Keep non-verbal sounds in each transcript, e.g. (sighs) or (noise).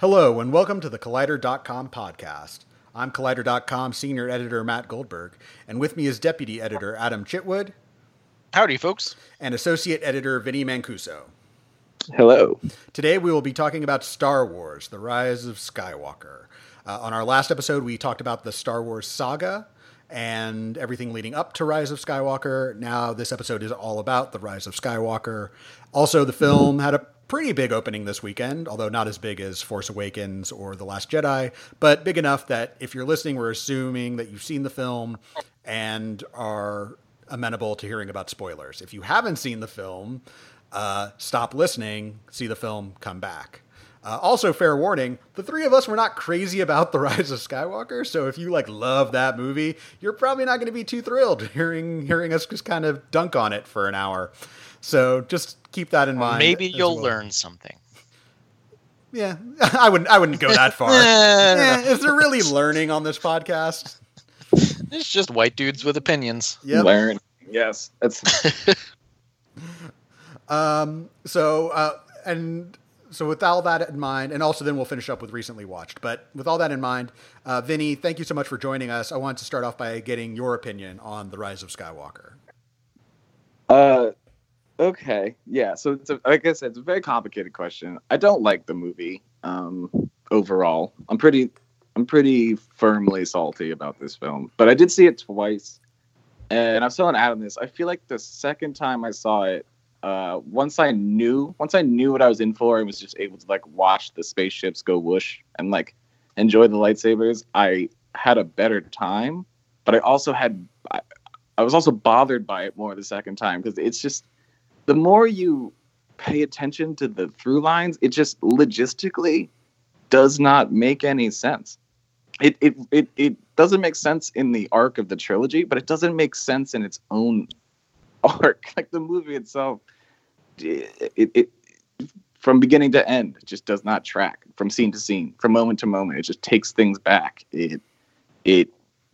Hello, and welcome to the Collider.com podcast. I'm Collider.com senior editor Matt Goldberg, and with me is deputy editor Adam Chitwood. Howdy, folks. And associate editor Vinnie Mancuso. Hello. Today we will be talking about Star Wars The Rise of Skywalker. Uh, on our last episode, we talked about the Star Wars saga and everything leading up to Rise of Skywalker. Now, this episode is all about the Rise of Skywalker. Also, the film had a pretty big opening this weekend, although not as big as Force Awakens or The Last Jedi, but big enough that if you're listening, we're assuming that you've seen the film and are amenable to hearing about spoilers. If you haven't seen the film, uh, stop listening, see the film, come back. Uh, also, fair warning: the three of us were not crazy about the Rise of Skywalker. So if you like love that movie, you're probably not going to be too thrilled (laughs) hearing hearing us just kind of dunk on it for an hour. So just keep that in mind. Maybe you'll well. learn something. Yeah, (laughs) I wouldn't. I wouldn't go that far. (laughs) eh, is there really learning on this podcast? It's just white dudes with opinions. Yep. Learn. Yes, that's. um. So, uh, and so with all that in mind, and also then we'll finish up with recently watched. But with all that in mind, uh, Vinnie, thank you so much for joining us. I wanted to start off by getting your opinion on the Rise of Skywalker. Uh, okay, yeah. So it's a, like I said, it's a very complicated question. I don't like the movie um, overall. I'm pretty, I'm pretty firmly salty about this film. But I did see it twice, and I was telling Adam this. I feel like the second time I saw it, uh, once I knew once I knew what I was in for and was just able to like watch the spaceships go whoosh and like enjoy the lightsabers, I had a better time. But I also had I, I was also bothered by it more the second time because it's just the more you pay attention to the through lines, it just logistically does not make any sense. It it it it doesn't make sense in the arc of the trilogy, but it doesn't make sense in its own (laughs) arc. Like the movie itself, it, it, from beginning to end it just does not track from scene to scene, from moment to moment. It just takes things back. It it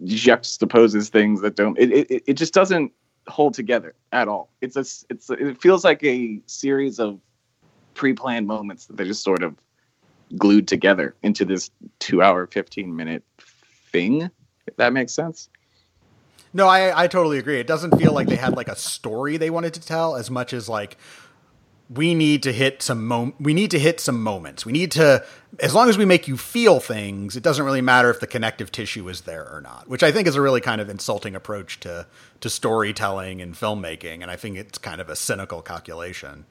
juxtaposes things that don't. It it, it just doesn't hold together at all. It's a it's a, it feels like a series of pre-planned moments that they just sort of glued together into this two hour, fifteen minute thing. If that makes sense. No, I, I totally agree. It doesn't feel like they had like a story they wanted to tell as much as like we need to hit some mom- we need to hit some moments. We need to as long as we make you feel things, it doesn't really matter if the connective tissue is there or not, which I think is a really kind of insulting approach to to storytelling and filmmaking and I think it's kind of a cynical calculation.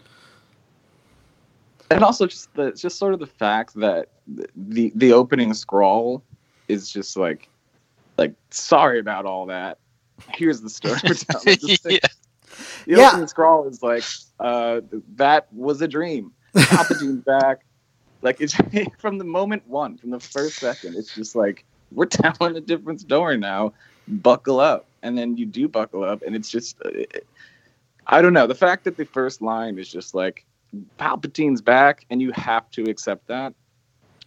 And also just the just sort of the fact that the the opening scroll is just like like sorry about all that here's the story (laughs) yeah. (laughs) The yeah. opening scroll is like, uh, that was a dream. Palpatine's (laughs) back. Like it's (laughs) from the moment one, from the first second, it's just like we're telling a different story now. Buckle up, and then you do buckle up, and it's just, uh, I don't know. The fact that the first line is just like Palpatine's back, and you have to accept that,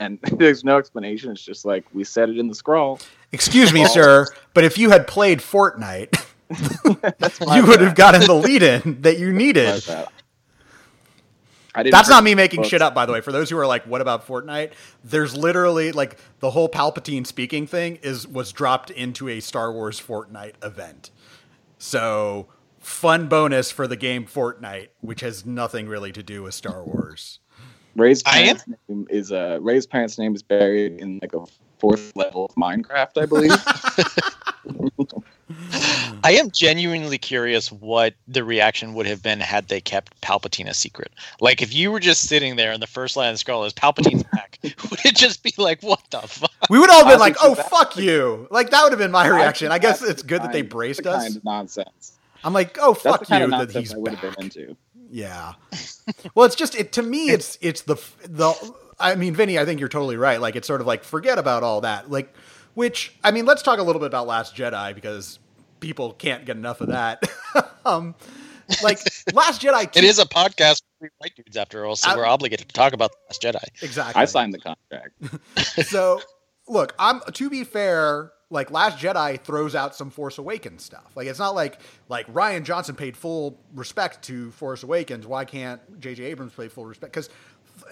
and there's no explanation. It's just like we said it in the scroll. Excuse me, sir, but if you had played Fortnite, (laughs) you would have gotten the lead in that you needed. That's not me making books. shit up, by the way. For those who are like, "What about Fortnite?" There's literally like the whole Palpatine speaking thing is was dropped into a Star Wars Fortnite event. So fun bonus for the game Fortnite, which has nothing really to do with Star Wars. Rey's parents' name is uh Rey's parents' name is buried in like a fourth level of Minecraft, I believe. (laughs) (laughs) I am genuinely curious what the reaction would have been had they kept Palpatine a secret. Like if you were just sitting there and the first line of the scroll is Palpatine's back, (laughs) would it just be like, what the fuck? We would all have been like, oh fuck you. Like that would have been my reaction. I, I guess it's good that they braced us. Kind of nonsense. I'm like, oh fuck you that he's I would back. have been into. Yeah. well, it's just it to me. (laughs) It's it's the the. I mean, Vinnie, I think you're totally right. Like it's sort of like forget about all that. Like, which I mean, let's talk a little bit about Last Jedi because people can't get enough of that. (laughs) um, like Last Jedi. it is a podcast for white dudes after all, so I, we're obligated to talk about Last Jedi. Exactly. I signed the contract. (laughs) so, look, I'm to be fair like Last Jedi throws out some Force Awakens stuff. Like it's not like like Rian Johnson paid full respect to Force Awakens. Why can't J.J. Abrams pay full respect? Because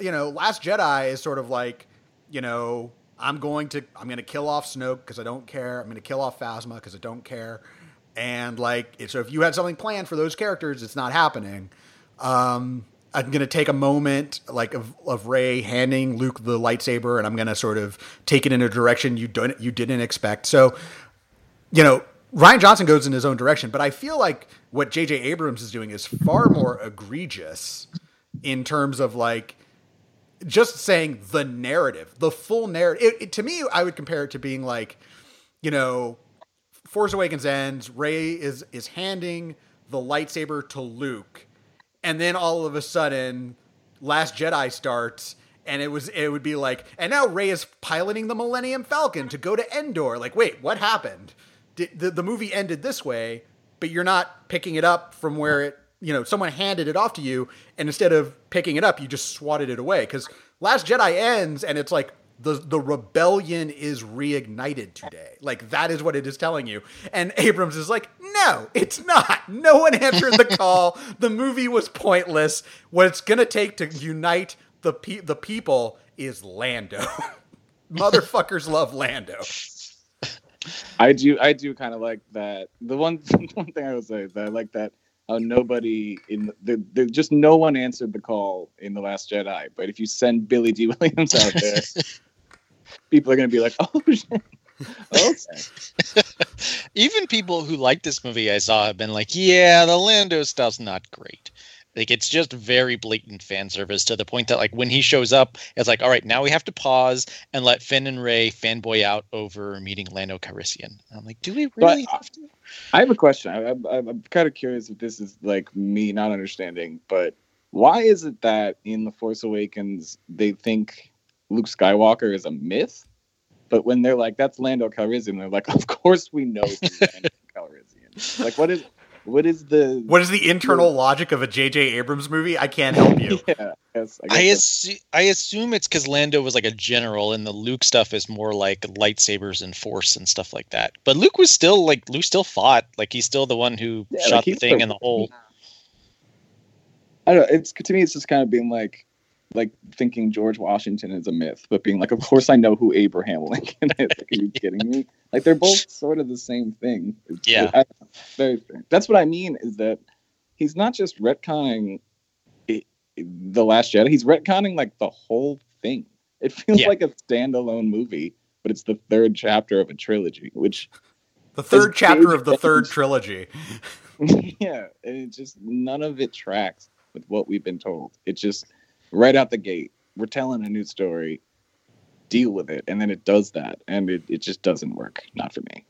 you know, Last Jedi is sort of like you know, I'm going to I'm going to kill off Snoke because I don't care. I'm going to kill off Phasma because I don't care. And like, so if you had something planned for those characters, it's not happening. Um, I'm going to take a moment like of, of Rey handing Luke the lightsaber, and I'm going to sort of take it in a direction you don't you didn't expect. So, you know, Rian Johnson goes in his own direction, but I feel like what J.J. Abrams is doing is far more egregious in terms of like just saying the narrative, the full narrative. It, it, to me, I would compare it to being like, you know, Force Awakens ends. Rey is is handing the lightsaber to Luke, and then all of a sudden, Last Jedi starts. And it was it would be like, and now Rey is piloting the Millennium Falcon to go to Endor. Like, wait, what happened? Did, the, the movie ended this way, but you're not picking it up from where it you know someone handed it off to you and instead of picking it up you just swatted it away. Because last jedi ends and it's like the the rebellion is reignited today. Like that is what it is telling you. And (laughs) abrams is like no it's not. No one answered the (laughs) call. The movie was pointless. What it's going to take to unite the pe- the people is lando. (laughs) Motherfuckers love lando. I do I do kind of like that. The one one thing I would say is that I like that how nobody in the, the just no one answered the call in the Last Jedi. But if you send Billy Dee (laughs) Williams out there, (laughs) people are gonna be like, (laughs) oh shit. Okay. Even people who like this movie I saw have been like, yeah, the Lando stuff's not great. Like it's just very blatant fan service to the point that like when he shows up, it's like, all right, now we have to pause and let Finn and Rey fanboy out over meeting Lando Calrissian. I'm like, do we really But, have to? I have a question. I, I, I'm kind of curious if this is like me not understanding, but why is it that in The Force Awakens they think Luke Skywalker is a myth, but when they're like, "That's Lando Calrissian," they're like, "Of course we know who's Lando (laughs) Calrissian." Like, what is what is the what is the internal logic of a jj abrams movie i can't help you (laughs) Yeah, yes, I, I, assu- I assume it's because Lando was like a general, and the Luke stuff is more like lightsabers and Force and stuff like that. But Luke was still like Luke still fought. Like he's still the one who Yeah, shot like, the thing the- in the hole. I don't know. It's to me, it's just kind of being like, like thinking George Washington is a myth, but being like, of course I know who Abraham Lincoln is. Like, are you kidding me? Like they're both sort of the same thing. It's- Yeah. I- very strange. That's what I mean. Is that he's not just retconning it, the Last Jedi. He's retconning like the whole thing. It feels Yeah. like a standalone movie, but it's the third chapter of a trilogy, which the third chapter of the third (laughs) trilogy yeah, and it just none of it tracks with what we've been told. It just right out the gate, we're telling a new story, deal with it, and then it does that, and it, it just doesn't work. Not for me.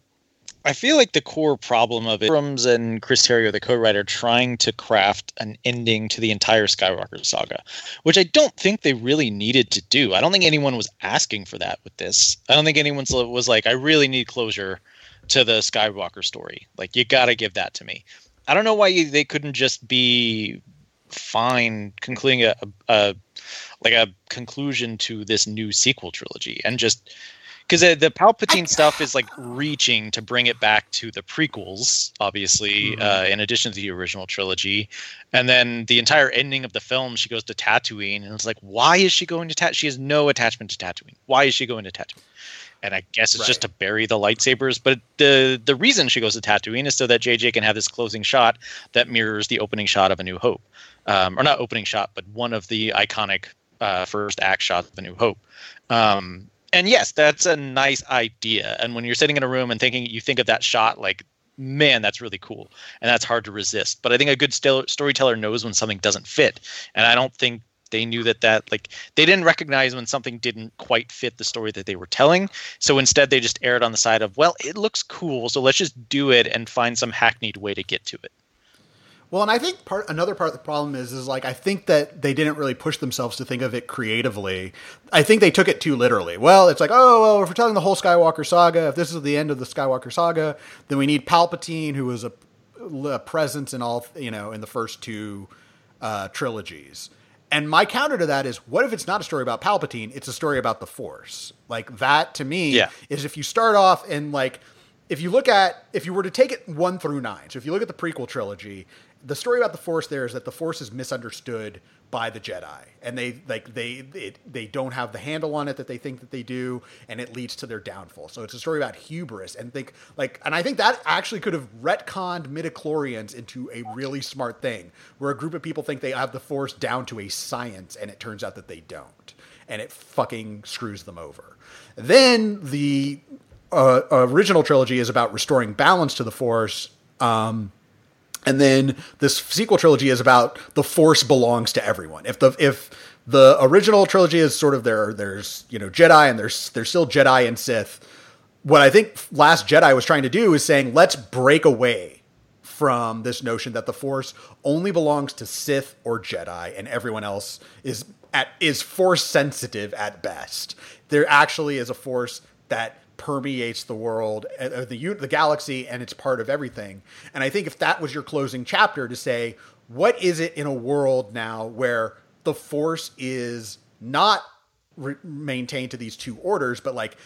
I feel like the core problem of it, Abrams and Chris Terrio, the co-writer, trying to craft an ending to the entire Skywalker saga, which I don't think they really needed to do. I don't think anyone was asking for that with this. I don't think anyone was like, "I really need closure to the Skywalker story." Like, you got to give that to me. I don't know why you, they couldn't just be fine concluding a, a like a conclusion to this new sequel trilogy and just because the, the Palpatine stuff is (laughs) like reaching to bring it back to the prequels, obviously, Mhm. uh, in addition to the original trilogy, and then the entire ending of the film, she goes to Tatooine, and it's like, why is she going to Tatooine? She has no attachment to Tatooine. Why is she going to Tatooine? And I guess it's just to bury the lightsabers. But the the reason she goes to Tatooine is so that JJ can have this closing shot that mirrors the opening shot of A New Hope, um, or not opening shot, but one of the iconic uh, first act shots of A New Hope. Um, and yes, that's a nice idea. And when you're sitting in a room and thinking, you think of that shot like, man, that's really cool, and that's hard to resist. But I think a good stil- storyteller knows when something doesn't fit, and I don't think they knew that that like they didn't recognize when something didn't quite fit the story that they were telling. So instead, they just erred on the side of, well, it looks cool, so let's just do it and find some hackneyed way to get to it. Well, and I think part another part of the problem is is like I think that they didn't really push themselves to think of it creatively. I think they took it too literally. Well, it's like, oh, well, if we're telling the whole Skywalker saga, if this is the end of the Skywalker saga, then we need Palpatine, who was a, a presence in all, you know, in the first two uh, trilogies. And my counter to that is, what if it's not a story about Palpatine? It's a story about the Force. Like that to me Yeah. is if you start off and like if you look at if you were to take it one through nine, so if you look at the prequel trilogy, the story about the Force there is that the Force is misunderstood by the Jedi, and they like they it, they don't have the handle on it that they think that they do, and it leads to their downfall. So it's a story about hubris, and think like, and I think that actually could have retconned midichlorians into a really smart thing, where a group of people think they have the Force down to a science, and it turns out that they don't, and it fucking screws them over. Then the uh, original trilogy is about restoring balance to the Force. Um, and then this sequel trilogy is about the force belongs to everyone. If the if the original trilogy is sort of there there's you know Jedi and there's there's still Jedi and Sith. What I think Last Jedi was trying to do is saying let's break away from this notion that the Force only belongs to Sith or Jedi and everyone else is at is Force sensitive at best. There actually is a Force that permeates the world, uh, the the galaxy, and it's part of everything. And I think if that was your closing chapter to say, what is it in a world now where the Force is not re- maintained to these two orders, but like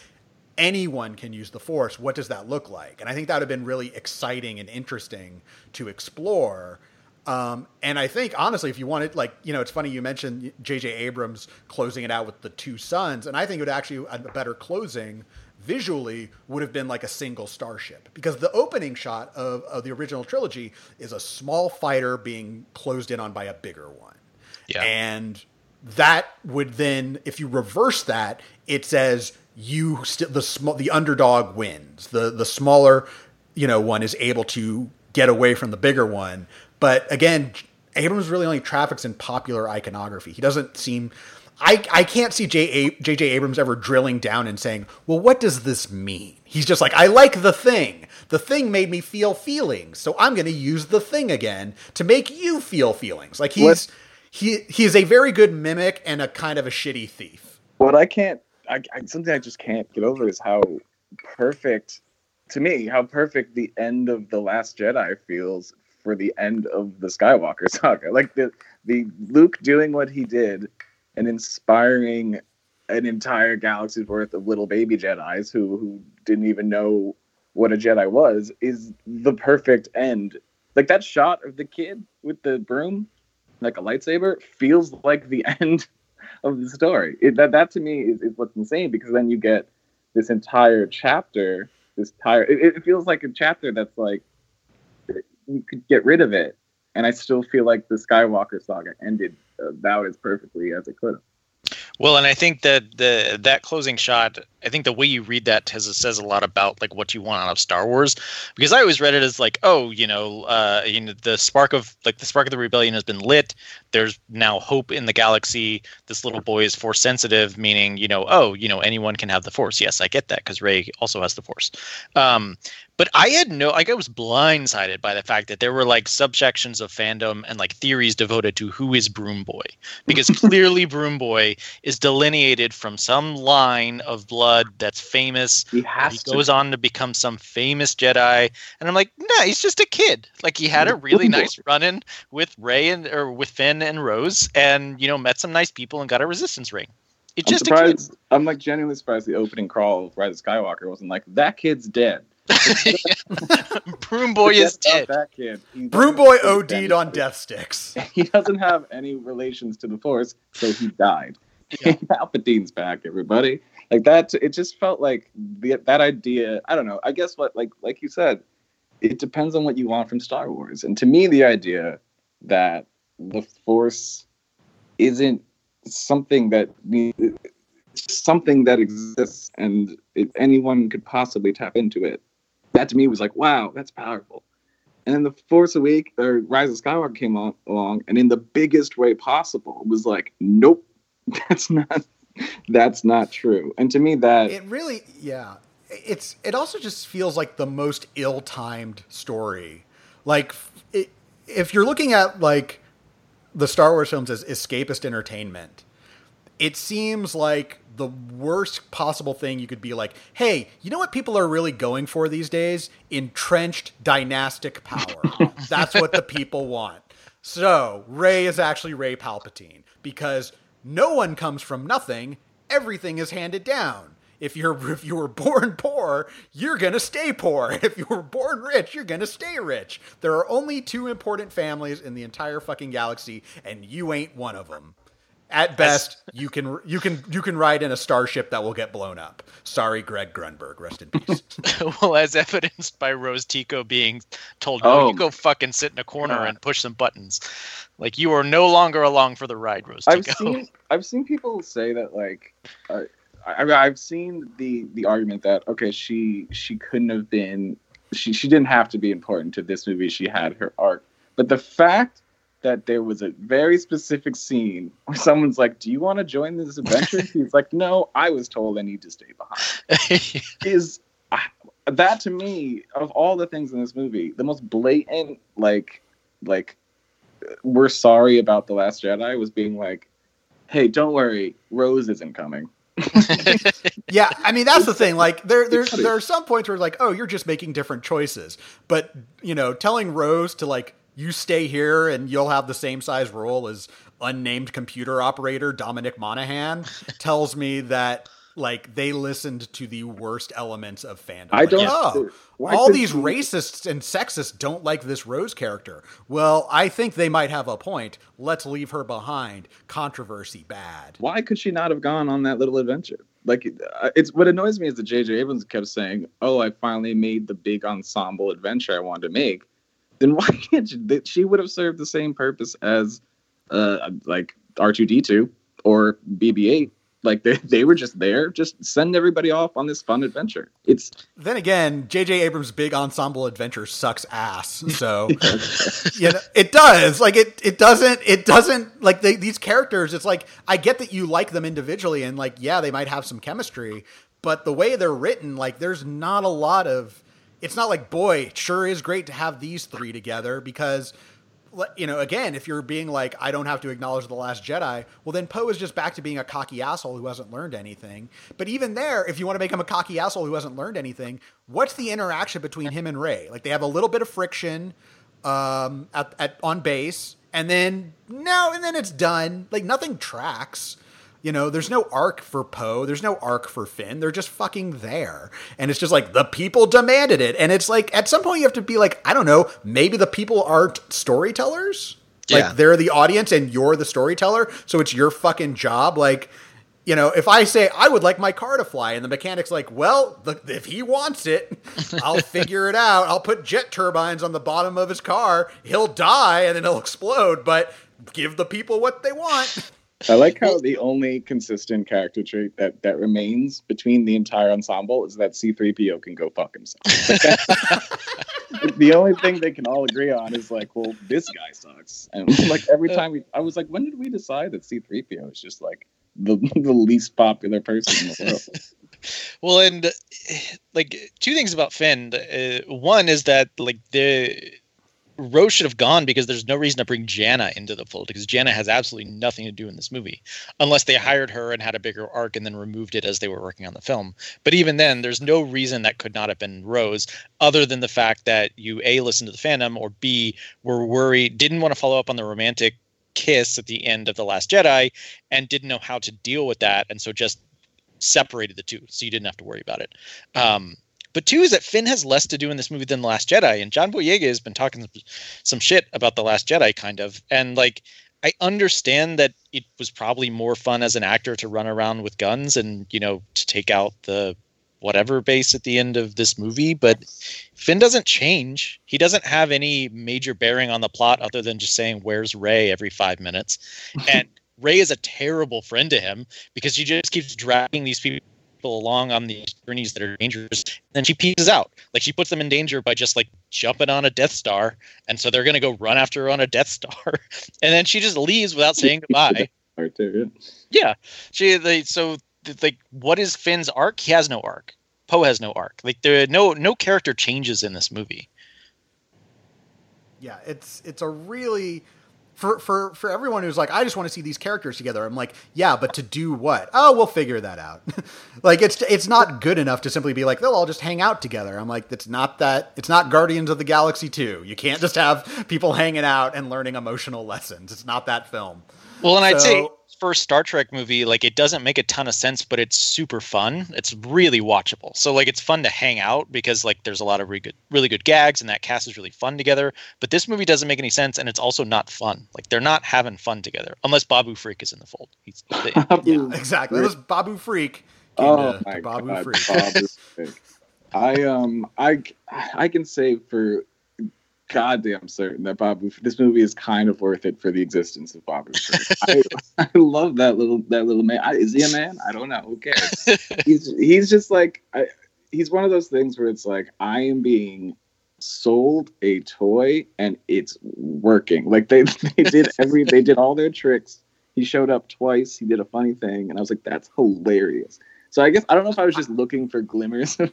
anyone can use the Force? What does that look like? And I think that would have been really exciting and interesting to explore. Um, and I think honestly, if you wanted, like, you know, it's funny you mentioned J.J. Abrams closing it out with the two sons, and I think it would actually a better closing visually would have been like a single starship because the opening shot of, of the original trilogy is a small fighter being closed in on by a bigger one. Yeah. And that would then, if you reverse that, it says you st- the small the underdog wins. The the smaller, you know, one is able to get away from the bigger one. But again, Abrams really only traffics in popular iconography. He doesn't seem I, I can't see J.J. Abrams ever drilling down and saying, well, what does this mean? He's just like, I like the thing. The thing made me feel feelings, so I'm going to use the thing again to make you feel feelings. Like he's what? he he's a very good mimic and a kind of a shitty thief. What I can't, I, I, something I just can't get over is how perfect, to me, how perfect the end of the Last Jedi feels for the end of the Skywalker (laughs) saga. Like the the Luke doing what he did and inspiring an entire galaxy's worth of little baby Jedi's who who didn't even know what a Jedi was is the perfect end. Like that shot of the kid with the broom, like a lightsaber, feels like the (laughs) end of the story. It, that that to me is, is what's insane because then you get this entire chapter, this entire. It, it feels like a chapter that's like you could get rid of it, and I still feel like the Skywalker saga ended about as perfectly as it could have. Well, and I think that the that closing shot, I think the way you read that has, says a lot about like what you want out of Star Wars, because I always read it as like, oh, you know, uh, you know, the spark of like the spark of the rebellion has been lit. There's now hope in the galaxy. This little boy is force sensitive, meaning you know, oh, you know, anyone can have the force. Yes, I get that because Rey also has the force. Um, but I had no, like, I was blindsided by the fact that there were like subsections of fandom and like theories devoted to who is Broom Boy, because (laughs) clearly Broom Boy is delineated from some line of blood that's famous. He has. He to. goes on to become some famous Jedi, and I'm like, nah, he's just a kid. Like he had a really nice run-in with Rey and or with Finn and Rose, and you know met some nice people and got a Resistance ring. It's I'm just surprised. I'm like genuinely surprised the opening crawl of Rise of Skywalker wasn't like that kid's dead. (laughs) Broom Boy is dead. That kid. Broom Boy OD'd on death sticks. (laughs) He doesn't have any relations to the Force, so he died. Yeah. (laughs) Palpatine's back, everybody. Like that. It just felt like the, that idea. I don't know. I guess what, like, like you said, it depends on what you want from Star Wars. And to me, the idea that the Force isn't something that something that exists and it, anyone could possibly tap into it that to me was like, wow, that's powerful. And then the Force Awake or Rise of Skywalker came on, along, and in the biggest way possible, was like, nope, (laughs) that's not that's not true. And to me, that it really, yeah, it's it also just feels like the most ill-timed story. Like, it, if you're looking at like the Star Wars films as escapist entertainment, it seems like the worst possible thing you could be like, hey, you know what people are really going for these days? Entrenched dynastic power. (laughs) That's what the people want. So Rey is actually Rey Palpatine because no one comes from nothing. Everything is handed down. if you're (laughs) if you were born poor, you're gonna stay poor. (laughs) If you were born rich, you're gonna stay rich. There are only two important families in the entire fucking galaxy, and you ain't one of them. At best, you can you can you can ride in a starship that will get blown up. Sorry, Greg Grunberg. Rest in peace. (laughs) (laughs) well, as evidenced by Rose Tico being told, "No, Oh. you go fucking sit in a corner God. and push some buttons." Like you are no longer along for the ride, Rose I've seen (laughs) I've seen people say that like uh, I, I- I've seen the the argument that okay she she couldn't have been she she didn't have to be important to this movie she had her arc but the fact that there was a very specific scene where someone's like do you want to join this adventure (laughs) he's like no I was told I need to stay behind (laughs) is uh, that to me of all the things in this movie the most blatant like like we're sorry about the last jedi was being like hey don't worry rose isn't coming (laughs) yeah, I mean that's the thing. Like there there's there are some points where like, oh, you're just making different choices. But you know, telling Rose to like you stay here and you'll have the same size role as unnamed computer operator Dominic Monaghan (laughs) tells me that like they listened to the worst elements of fandom. i Like, don't oh, why all these you- racists and sexists don't like this Rose character. Well, I think they might have a point. Let's leave her behind. Controversy bad. why could she not have gone on that little adventure like uh, it's what annoys me is that jj abrams kept saying oh i finally made the big ensemble adventure i wanted to make then why (laughs) can't she that she would have served the same purpose as uh like r2d2 or bb8 like they, they were just there just send everybody off on this fun adventure it's Then again, J.J. Abrams' big ensemble adventure sucks ass. So (laughs) you know, it does. Like it, it doesn't. It doesn't. Like they, these characters, it's like I get that you like them individually, and like yeah, they might have some chemistry, but the way they're written, like there's not a lot of. It's not like boy, it sure is great to have these three together because. You know, again, if you're being like, I don't have to acknowledge the Last Jedi, well, then Poe is just back to being a cocky asshole who hasn't learned anything. But even there, if you want to make him a cocky asshole who hasn't learned anything, what's the interaction between him and Rey? Like they have a little bit of friction um, at, at on base, and then no, and then it's done. Like nothing tracks. You know, there's no arc for Poe. There's no arc for Finn. They're just fucking there, and it's just like the people demanded it. And it's like at some point you have to be like, I don't know, maybe the people aren't storytellers. Like Yeah. they're the audience and you're the storyteller, so it's your fucking job. Like, you know, if I say I would like my car to fly, and the mechanic's like, "Well, the, if he wants it, (laughs) I'll figure it out. I'll put jet turbines on the bottom of his car. He'll die, and then he'll explode. But give the people what they want." I like how the only consistent character trait that, that remains between the entire ensemble is that C3PO can go fuck himself. (laughs) the only thing they can all agree on is like, well, this guy sucks. And like every (laughs) time we, I was like, when did we decide that C3PO is just like the, (laughs) the least popular person in the world? Well, and uh, like two things about Finn. Uh, one is that like the Rose should have gone because there's no reason to bring Jannah into the fold because Jannah has absolutely nothing to do in this movie unless they hired her and had a bigger arc and then removed it as they were working on the film. But even then, there's no reason that could not have been Rose other than the fact that you a listened to the fandom or b were worried didn't want to follow up on the romantic kiss at the end of the Last Jedi and didn't know how to deal with that and so just separated the two so you didn't have to worry about it. Um, but two is that Finn has less to do in this movie than The Last Jedi, and John Boyega has been talking some shit about The Last Jedi, kind of. And like, I understand that it was probably more fun as an actor to run around with guns and you know to take out the whatever base at the end of this movie, but Finn doesn't change. He doesn't have any major bearing on the plot other than just saying "Where's Rey" every five minutes, (laughs) and Rey is a terrible friend to him because she just keeps dragging these people along on these journeys that are dangerous. And then she pieces out. Like she puts them in danger by just like jumping on a Death Star. And so they're gonna go run after her on a Death Star. (laughs) and then she just leaves without saying goodbye. (laughs) Or two, yeah. She they so like what is Finn's arc? He has no arc. Poe has no arc. Like there no no character changes in this movie. Yeah, it's it's a really for for for everyone who's like, I just want to see these characters together. I'm like, yeah, but to do what? Oh, we'll figure that out. (laughs) like it's it's not good enough to simply be like they'll all just hang out together. I'm like, it's not that. It's not Guardians of the Galaxy two. You can't just have people hanging out and learning emotional lessons. It's not that film. Well, and I'd say So- first Star Trek movie, like it doesn't make a ton of sense, but it's super fun. It's really watchable. So like it's fun to hang out because like there's a lot of really good, really good gags, and that cast is really fun together. But this movie doesn't make any sense, and it's also not fun. Like they're not having fun together unless Babu Frik is in the fold. He's, (laughs) they, Yeah, exactly. It was Babu Frik. Came Oh to, my to Babu God, Freak. Babu Frik. (laughs) I um I I can say for goddamn certain that Babu this movie is kind of worth it for the existence of Bob. I, (laughs) I love that little that little man. I, is he a man? I don't know. Who cares? (laughs) he's he's just like I, he's one of those things where it's like I am being sold a toy and it's working. Like they (laughs) they did every they did all their tricks. He showed up twice. He did a funny thing, and I was like, "That's hilarious." So I guess I don't know if I was just looking for glimmers of,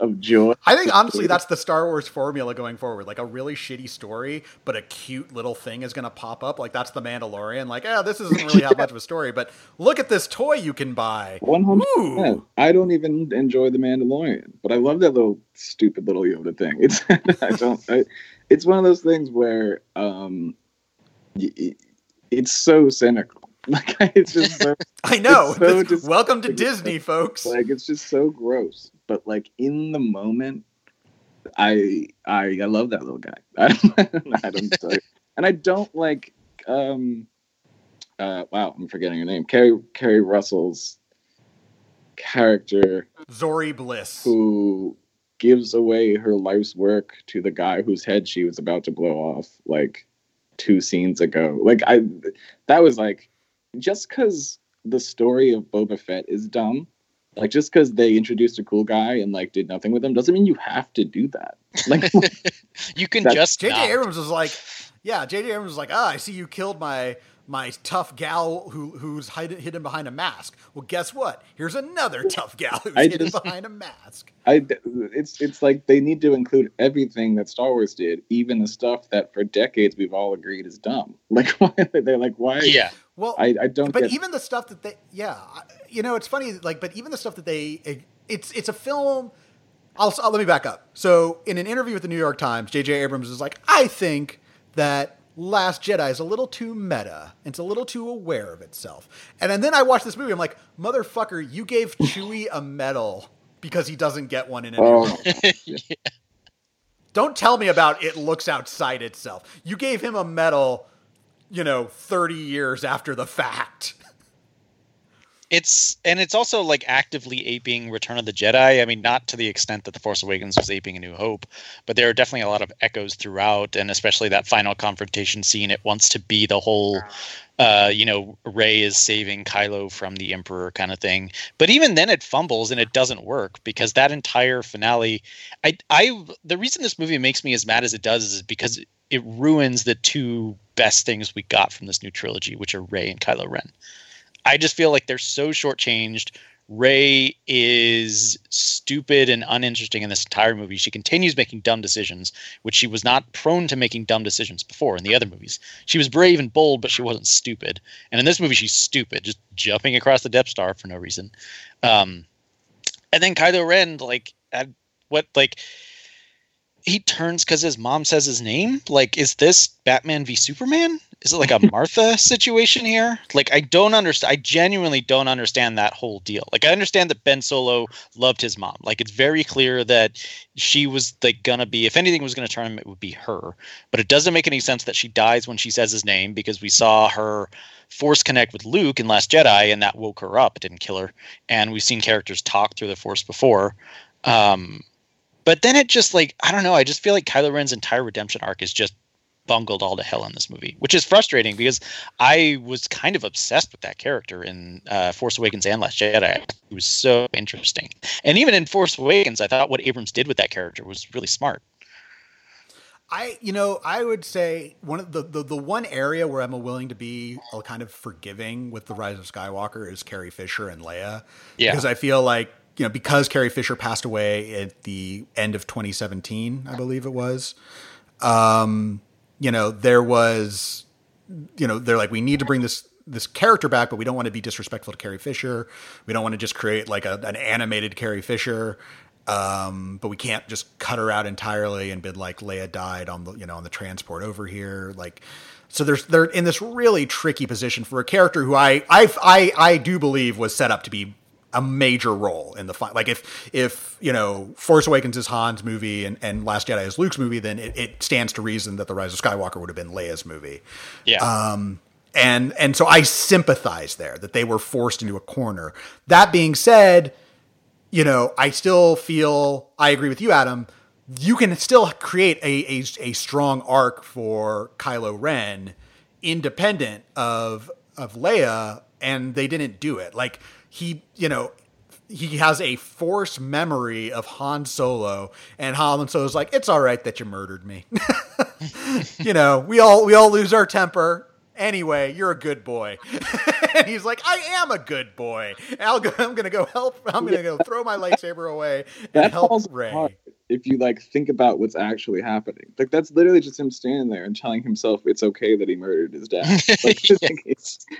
of joy. I think honestly that's the Star Wars formula going forward. Like a really shitty story, but a cute little thing is going to pop up. Like that's the Mandalorian. Like, yeah, this isn't really that (laughs) much of a story, but look at this toy you can buy. One hundred I don't even enjoy the Mandalorian, but I love that little stupid little Yoda thing. It's (laughs) I don't. I, it's one of those things where um, it's so cynical. (laughs) Like it's just so, I know. So This- welcome to Disney, folks. like it's just so gross. But like in the moment, I I I love that little guy. (laughs) I don't, I don't and I don't like um uh wow I'm forgetting her name Keri Keri Russell's character Zorii Bliss. who gives away her life's work to the guy whose head she was about to blow off like two scenes ago. Like I that was like just cuz the story of Boba Fett is dumb. Like just cuz they introduced a cool guy and like did nothing with him doesn't mean you have to do that. (laughs) Like (laughs) you can just J.J. not. Abrams was like, yeah, J.J. Abrams was like, ah, I see you killed my my tough gal who who's hidden, hidden behind a mask. Well, guess what? Here's another (laughs) tough gal who's I hidden just- behind a mask. I it's it's like they need to include everything that Star Wars did, even the stuff that for decades we've all agreed is dumb. Like why they're like why Yeah, Well, I, I don't but get even the stuff that they, yeah, I- you know, it's funny. Like, but even the stuff that they, it's it's a film. I'll, I'll let me back up. So, in an interview with the New York Times, J.J. Abrams is like, I think that Last Jedi is a little too meta. It's a little too aware of itself. And, and then I watched this movie. I'm like, motherfucker, you gave Chewie a medal because he doesn't get one in any Oh, (laughs) Don't tell me about it looks outside itself. You gave him a medal, you know, 30 years after the fact. It's and it's also like actively aping Return of the Jedi. I mean, not to the extent that The Force Awakens was aping A New Hope, but there are definitely a lot of echoes throughout, and especially that final confrontation scene. It wants to be the whole, uh, you know, Rey is saving Kylo from the Emperor kind of thing. But even then, it fumbles and it doesn't work because that entire finale. I, I, the reason this movie makes me as mad as it does is because it ruins the two best things we got from this new trilogy, which are Rey and Kylo Ren. I just feel like they're so shortchanged. Rey is stupid and uninteresting in this entire movie. She continues making dumb decisions, which she was not prone to making dumb decisions before in the other movies. She was brave and bold, but she wasn't stupid. And in this movie, she's stupid, just jumping across the Death Star for no reason. Um, and then Kylo Ren, like, at what, like, he turns because his mom says his name. Like, is this Batman v Superman? Is it like a Martha situation here? Like, I don't understand. I genuinely don't understand that whole deal. Like, I understand that Ben Solo loved his mom. Like, it's very clear that she was like gonna be, if anything was gonna turn him, it would be her. But it doesn't make any sense that she dies when she says his name because we saw her force connect with Luke in Last Jedi, and that woke her up. It didn't kill her. And we've seen characters talk through the Force before. Um, but then it just like I don't know. I just feel like Kylo Ren's entire redemption arc is just bungled all to hell in this movie, which is frustrating because I was kind of obsessed with that character in uh, Force Awakens and Last Jedi. It was so interesting, and even in Force Awakens, I thought what Abrams did with that character was really smart. I, you know, I would say one of the, the the one area where I'm willing to be a kind of forgiving with the Rise of Skywalker is Carrie Fisher and Leia, Yeah. because I feel like you know because Carrie Fisher passed away at the end of 2017, I believe it was. Um, you know, there was, you know, they're like, we need to bring this this character back, but we don't want to be disrespectful to Carrie Fisher. We don't want to just create like a, an animated Carrie Fisher. Um, but we can't just cut her out entirely and be like Leia died on the you know on the transport over here. Like, So there's they're in this really tricky position for a character who I I I, I do believe was set up to be a major role in the fight. Like if if you know Force Awakens is Han's movie and, and Last Jedi is Luke's movie, then it, it stands to reason that the Rise of Skywalker would have been Leia's movie. Yeah. Um, and and so I sympathize there that they were forced into a corner. That being said, you know I still feel I agree with you, Adam. You can still create a a, a strong arc for Kylo Ren, independent of of Leia, and they didn't do it. Like he, you know, he has a forced memory of Han Solo, and Han Solo's like, "It's all right that you murdered me." (laughs) you know, we all we all lose our temper. Anyway, you're a good boy. (laughs) and he's like, I am a good boy. I'll go, I'm gonna go help. I'm gonna go throw my lightsaber away (laughs) and that help Rey. if you like think about what's actually happening. Like that's literally just him standing there and telling himself it's okay that he murdered his dad. Like, like,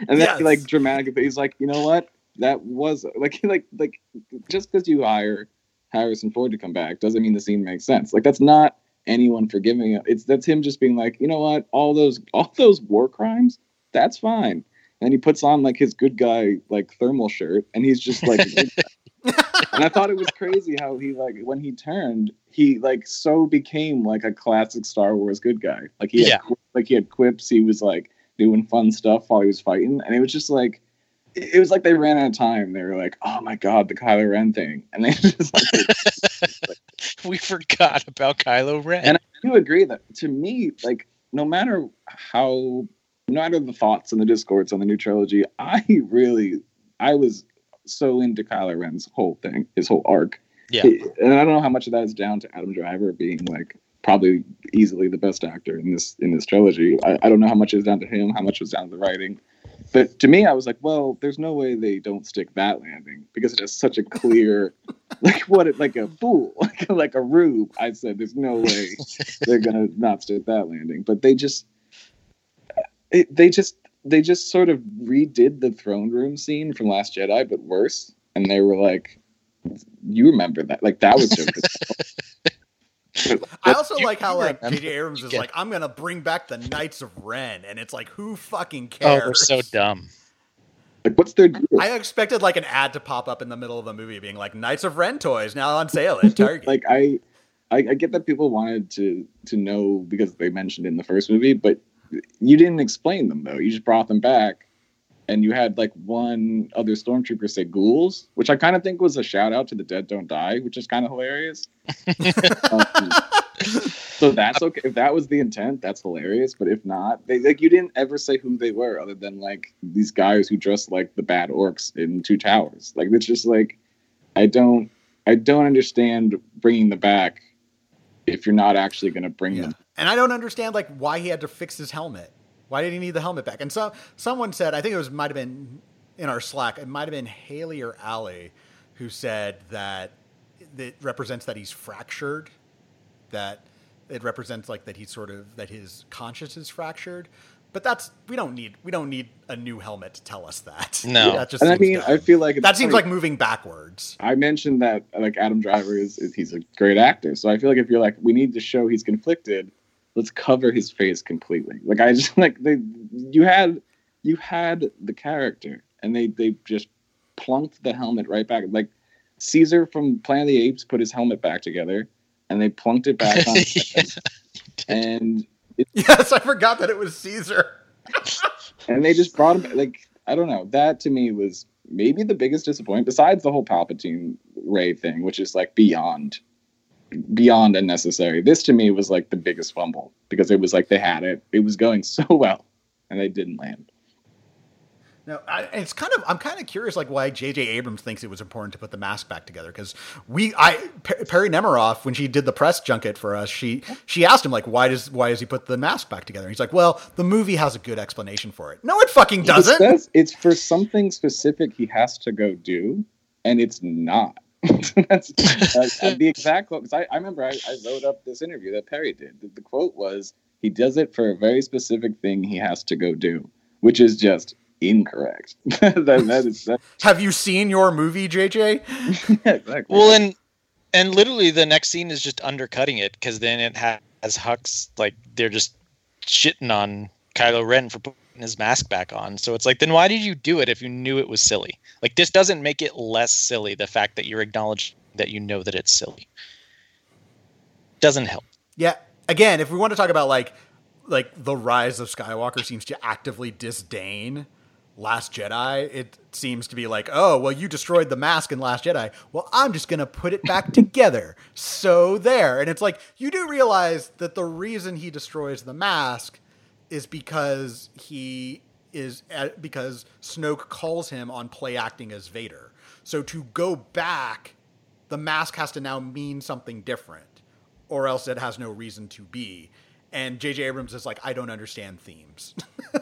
and then he like dramatic. He's like, you know what? That was like (laughs) like like just because you hire Harrison Ford to come back doesn't mean the scene makes sense. Like that's not anyone forgiving it. It's that's him just being like, you know what? All those (laughs) all those war crimes, that's fine. And he puts on like his good guy like thermal shirt, and he's just like. (laughs) and I thought it was crazy how he like when he turned, he like so became like a classic Star Wars good guy. Like he had, Yeah. like he had quips. He was like doing fun stuff while he was fighting, and it was just like it was like they ran out of time. They were like, "Oh my god, the Kylo Ren thing," and they (laughs) just like (laughs) we forgot about Kylo Ren. And I do agree that to me, like, no matter how, no matter the thoughts and the discords on the new trilogy, I really, I was so into Kylo Ren's whole thing, his whole arc. Yeah. And I don't know how much of that is down to Adam Driver being like probably easily the best actor in this in this trilogy. I, I don't know how much is down to him, how much was down to the writing. But to me, I was like, well, there's no way they don't stick that landing because it has such a clear, (laughs) like what, it, like a fool, (laughs) like, like a rube. I said, there's no way they're gonna not stick that landing. But they just, uh, it, they just, they just sort of redid the throne room scene from Last Jedi, but worse. And they were like, you remember that? Like that was. (laughs) (laughs) (laughs) I also You- like how like remember- J.J. Abrams is like, I'm gonna bring back the Knights of Ren, and it's like, who fucking oh, cares? oh, cares? they're so dumb. like, what's their deal? I expected like an ad to pop up in the middle of the movie, being like, "Knights of Ren toys now on sale at (laughs) Target." like I, I, I get that people wanted to to know because they mentioned it in the first movie, but you didn't explain them though. You just brought them back, and you had like one other stormtrooper say ghouls, which I kind of think was a shout out to the dead don't die, which is kind of hilarious. (laughs) Um, so that's okay. If that was the intent, that's hilarious. But if not, they like you didn't ever say who they were, other than like these guys who dress like the bad orcs in Two Towers. Like it's just like I don't, I don't understand bringing them back if you're not actually going to bring Yeah. them. And I don't understand like why he had to fix his helmet. Why did he need the helmet back? And so someone said, I think it was might have been in our Slack, it might have been Haley or Allie who said that it represents that he's fractured, that it represents like that he's sort of that his conscience is fractured. But that's we don't need we don't need a new helmet to tell us that. (laughs) No. that just And I mean, dumb. I feel like that seems funny. like moving backwards. I mentioned that like Adam Driver is, is he's a great actor, so I feel like if you're like we need to show he's conflicted, let's cover his face completely. Like I just (laughs) like they you had you had the character and they they just plunked the helmet right back. Like Caesar from Planet of the Apes put his helmet back together and they plunked it back on his (laughs) head. and (laughs) Yes, I forgot that it was Caesar. and they just brought him like I don't know. That to me was maybe the biggest disappointment besides the whole Palpatine Rey thing, which is like beyond beyond unnecessary. This to me was like the biggest fumble because it was like they had it. It was going (laughs) so well and they didn't land. Now, I, it's kind of I'm kind of curious, like why J.J. Abrams thinks it was important to put the mask back together because we, I Perri Nemiroff when she did the press junket for us, she she asked him like why does why does he put the mask back together? And he's like, well, the movie has a good explanation for it. No, it fucking doesn't. says it's for something specific he has to go do, and it's not. (laughs) That's (laughs) uh, the exact quote. Because I, I remember I, I wrote up this interview that Perri did. The, the quote was, "He does it for a very specific thing he has to go do," which is just incorrect. (laughs) that, that is that, Have you seen your movie, J.J.? exactly. Well, and and literally the next scene is just undercutting it because then it has Hux like they're just shitting on Kylo Ren for putting his mask back on. So it's like, then why did you do it if you knew it was silly? Like this doesn't make it less silly. The fact that you're acknowledging that you know that it's silly doesn't help. Yeah. Again, if we want to talk about like like the rise of Skywalker seems to actively disdain Last Jedi, it seems to be like, oh, well, you destroyed the mask in Last Jedi. Well, I'm just going to put it back (laughs) together. So there. And it's like, you do realize that the reason he destroys the mask is because he is, uh, because Snoke calls him on play acting as Vader. So to go back, the mask has to now mean something different, or else it has no reason to be and J.J. Abrams is like, I don't understand themes.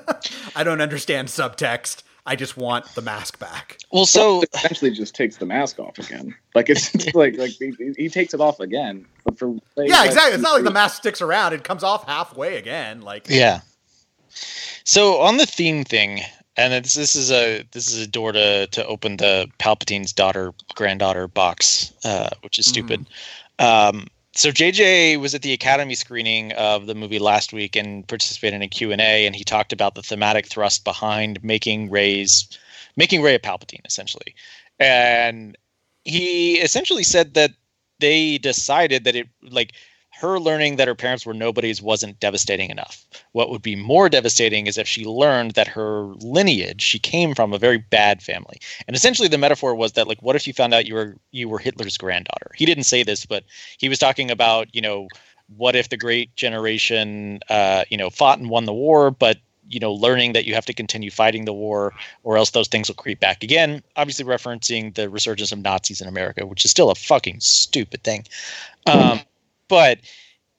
(laughs) I don't understand subtext. I just want the mask back. Well, so essentially just takes the mask off again. Like it's (laughs) like like he, he, takes it off again. But for yeah, exactly. It's not like the mask sticks around; it comes off halfway again. Like yeah. So on the theme thing, and this this is a this is a door to to open the Palpatine's daughter granddaughter box, uh, which is stupid. Mm. Um, so JJ was at the Academy screening of the movie last week and participated in a Q&A and he talked about the thematic thrust behind making Rey's making Rey a Palpatine essentially. And he essentially said that they decided that it like her learning that her parents were nobodies wasn't devastating enough. What would be more devastating is if she learned that her lineage, she came from a very bad family. And essentially the metaphor was that like what if you found out you were you were Hitler's granddaughter? He didn't say this, but he was talking about, you know, what if the great generation uh, you know, fought and won the war, but you know, learning that you have to continue fighting the war or else those things will creep back again. Obviously, referencing the resurgence of Nazis in America, which is still a fucking stupid thing. Um, but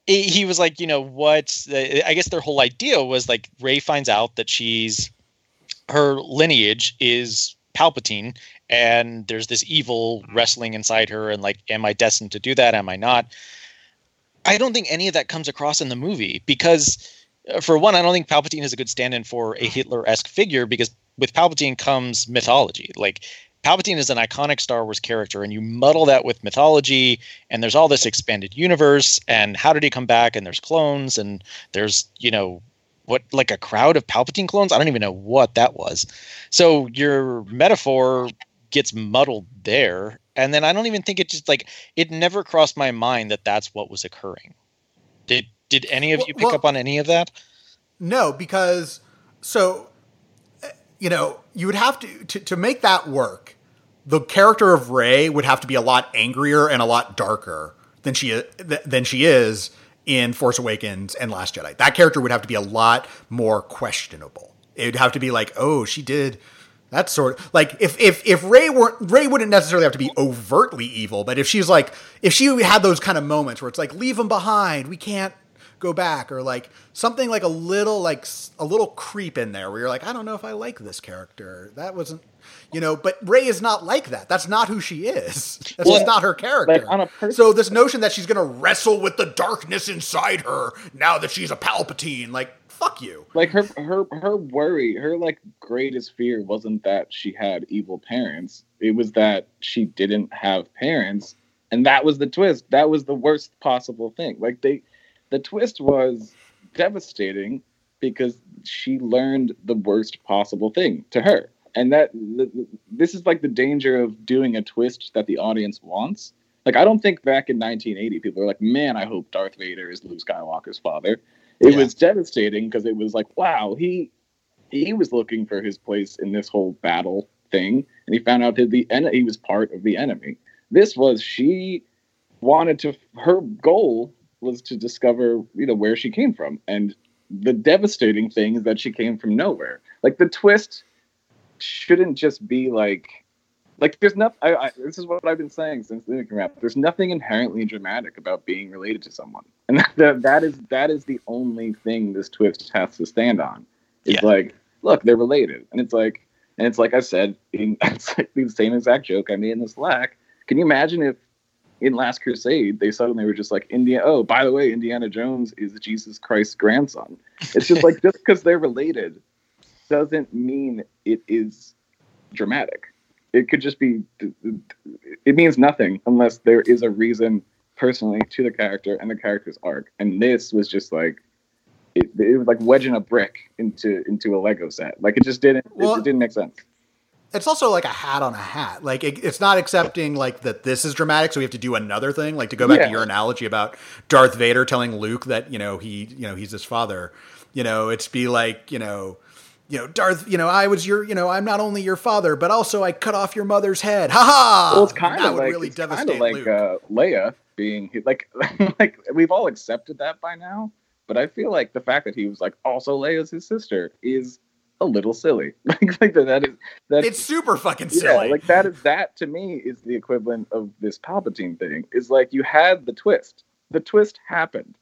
he was like, you know, what? I guess their whole idea was like Rey finds out that she's her lineage is Palpatine, and there's this evil wrestling inside her, and like, am I destined to do that? Am I not? I don't think any of that comes across in the movie because, uh, for one, I don't think Palpatine is a good stand-in for a Hitler-esque figure because with Palpatine comes mythology. Like Palpatine is an iconic Star Wars character, and you muddle that with mythology, and there's all this expanded universe, and how did he come back? And there's clones, and there's you know what like a crowd of Palpatine clones. I don't even know what that was. So your metaphor gets muddled there, and then I don't even think it just like it never crossed my mind that that's what was occurring. Did did any of you pick well, up on any of that? No, because so you know you would have to, to to make that work the character of Rey would have to be a lot angrier and a lot darker than she than she is in Force Awakens and Last Jedi. That character would have to be a lot more questionable. It would have to be like, oh, she did that sort of like if if if Rey weren't Rey wouldn't necessarily have to be overtly evil, but if she's like if she had those kind of moments where it's like leave him behind, we can't go back or like something like a little like a little creep in there where you're like I don't know if I like this character. That wasn't you know, but Rey is not like that. That's not who she is. That's well, just not her character. Like so this notion that she's going to wrestle with the darkness inside her now that she's a Palpatine, like fuck you. Like her her her worry, her like greatest fear wasn't that she had evil parents. It was that she didn't have parents, and that was the twist. That was the worst possible thing. Like they the twist was devastating because she learned the worst possible thing to her and that this is like the danger of doing a twist that the audience wants. Like I don't think back in 1980 people were like, "Man, I hope Darth Vader is Luke Skywalker's father." It yeah. was devastating because it was like, "Wow, he he was looking for his place in this whole battle thing, and he found out that the en- he was part of the enemy." This was she wanted to her goal was to discover you know where she came from, and the devastating thing is that she came from nowhere. Like the twist shouldn't just be like like there's nothing I, I, this is what i've been saying since the wrap there's nothing inherently dramatic about being related to someone. (laughs) And that, that, that is that is the only thing this twist has to stand on. It's yeah. like look they're related. And it's like and it's like i said in, (laughs) it's like the same exact joke i made in the slack. Can you imagine if in last crusade they suddenly were just like india oh by the way indiana jones is jesus christ's grandson it's just like just because they're related doesn't mean it is dramatic. It could just be, it means nothing unless there is a reason personally to the character and the character's arc. And this was just like, it, it was like wedging a brick into into a Lego set. Like it just didn't. Well- it, it didn't make sense. It's also like a hat on a hat. Like it, it's not accepting like that this is dramatic, so we have to do another thing. Like to go back Yeah. to your analogy about Darth Vader telling Luke that you know he you know he's his father. You know, it's be like you know. You know, Darth. You know, I was your. You know, I'm not only your father, but also I cut off your mother's head. Ha ha! well, it's kind of would like really kind of like uh, Leia being like (laughs) like we've all accepted that by now. But I feel like the fact that he was like also Leia's his sister is a little silly. (laughs) Like like that, is that it's super fucking yeah, silly. like that is that to me is the equivalent of this Palpatine thing. Is like you had the twist. The twist happened.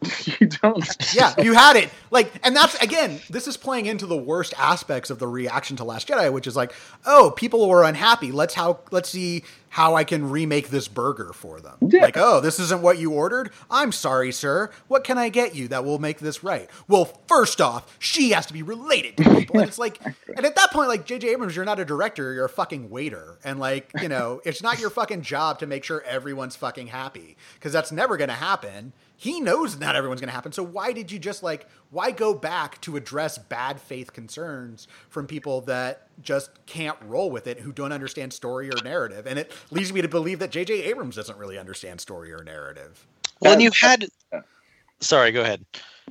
(laughs) you don't. (laughs) yeah, you had it. Like, and that's again, this is playing into the worst aspects of the reaction to Last Jedi, which is like, oh, people were unhappy. Let's how let's see how I can remake this burger for them. Yeah. Like, oh, this isn't what you ordered. I'm sorry, sir. What can I get you that will make this right? Well, first off, she has to be related to people, and (laughs) it's like, and at that point, like J.J. Abrams, you're not a director, you're a fucking waiter, and like, you know, it's not your fucking job to make sure everyone's fucking happy because that's never going to happen he knows not everyone's going to happen. So why did you just like why go back to address bad faith concerns from people that just can't roll with it, who don't understand story or narrative? And it leads me to believe that J.J. Abrams doesn't really understand story or narrative. Well, and you had. Sorry, go ahead.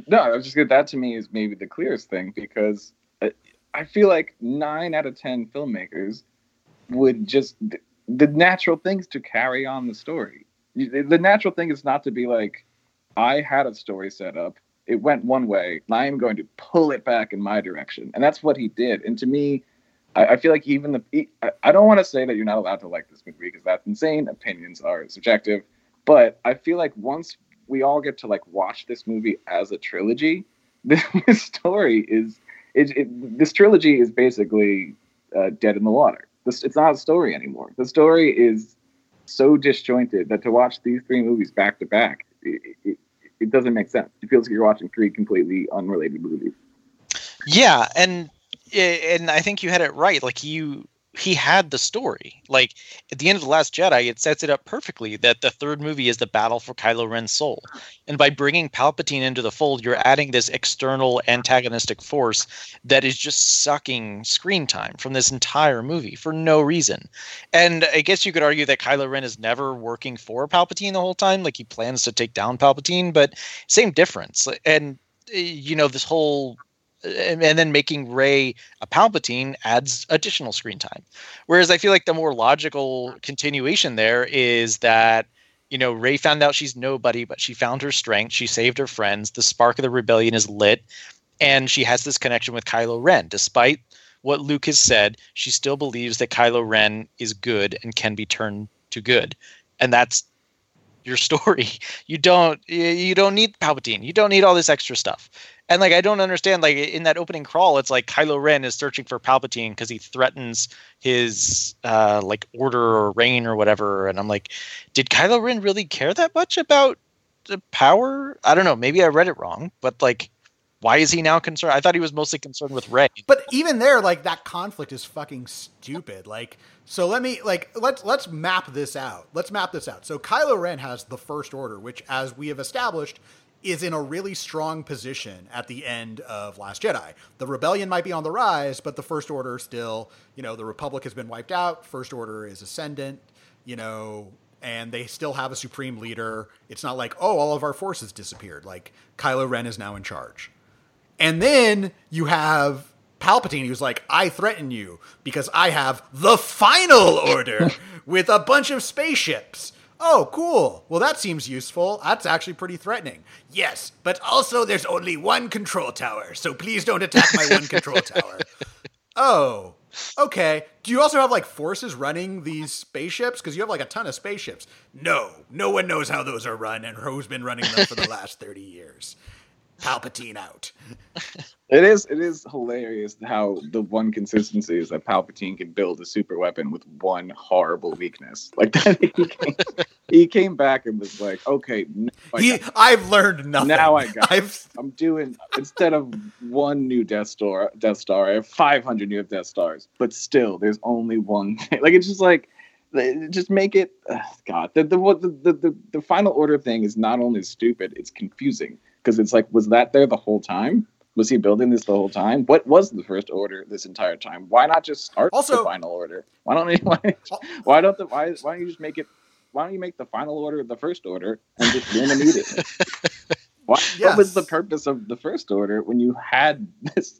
No, I was just good. That to me is maybe the clearest thing because I- I feel like nine out of ten filmmakers would just the natural things to carry on the story. The natural thing is not to be like, I had a story set up, it went one way, and I am going to pull it back in my direction, and that's what he did. And to me, I, I feel like even the I don't want to say that you're not allowed to like this movie because that's insane. Opinions are subjective, but I feel like once we all get to like watch this movie as a trilogy, this, (laughs) this story is it, it, this trilogy is basically uh, dead in the water. This, it's not a story anymore. The story is so disjointed that to watch these three movies back to back, it, it, doesn't make sense. It feels like you're watching three completely unrelated movies. Yeah, and eh, and I think you had it right. Like you, he had the story. Like at the end of the Last Jedi, it sets it up perfectly that the third movie is the battle for Kylo Ren's soul, and by bringing Palpatine into the fold, you're adding this external antagonistic force that is just sucking screen time from this entire movie for no reason. And I guess you could argue that Kylo Ren is never working for Palpatine the whole time. Like he plans to take down Palpatine, but same difference. And uh, you know this whole and, and then making Rey a Palpatine adds additional screen time. Whereas I feel like the more logical continuation there is that you know Rey found out she's nobody, but she found her strength. She saved her friends. The spark of the rebellion is lit, and she has this connection with Kylo Ren. Despite what Luke has said, she still believes that Kylo Ren is good and can be turned to good, and that's your story. (laughs) You don't you don't need Palpatine. You don't need all this extra stuff. And like I don't understand like in that opening crawl it's like Kylo Ren is searching for Palpatine because he threatens his uh like order or reign or whatever and I'm like did Kylo Ren really care that much about the power? I don't know, maybe I read it wrong, but like why is he now concerned? I thought he was mostly concerned with Rey. But even there, like that conflict is fucking stupid. Like, so let me like let's let's map this out. Let's map this out. So Kylo Ren has the First Order, which, as we have established, is in a really strong position at the end of Last Jedi. The rebellion might be on the rise, but the First Order still, you know, the Republic has been wiped out. First Order is ascendant. You know, and they still have a supreme leader. It's not like, oh, all of our forces disappeared. Like Kylo Ren is now in charge. And then you have Palpatine who's like, I threaten you because I have the final order (laughs) with a bunch of spaceships. Oh, cool. Well, that seems useful. That's actually pretty threatening. Yes, but also there's only one control tower, so please don't attack my one control tower. (laughs) Oh, okay. Do you also have like forces running these spaceships? Because you have like a ton of spaceships. No, no one knows how those are run and who's been running them for the (laughs) last 30 years. Palpatine out. It is it is hilarious how the one consistency is that Palpatine can build a super weapon with one horrible weakness. Like that (laughs) he came, he came back and was like, okay, He, got- I've learned nothing. Now I got. I've... I'm doing instead of one new Death Star, Death Star, I have 500 new Death Stars, but still, there's only one. (laughs) Thing. Like it's just like, just make it. ugh, God, the the the the the final order thing is not only stupid, it's confusing because it's like, was that there the whole time? Was he building this the whole time? What was the first order this entire time? Why not just start Also- the final order? Why don't you, (laughs) why, why don't the why why don't you just make it? Why don't you make the final order the first order and just win immediately? (laughs) Why, What was the purpose of the first order when you had this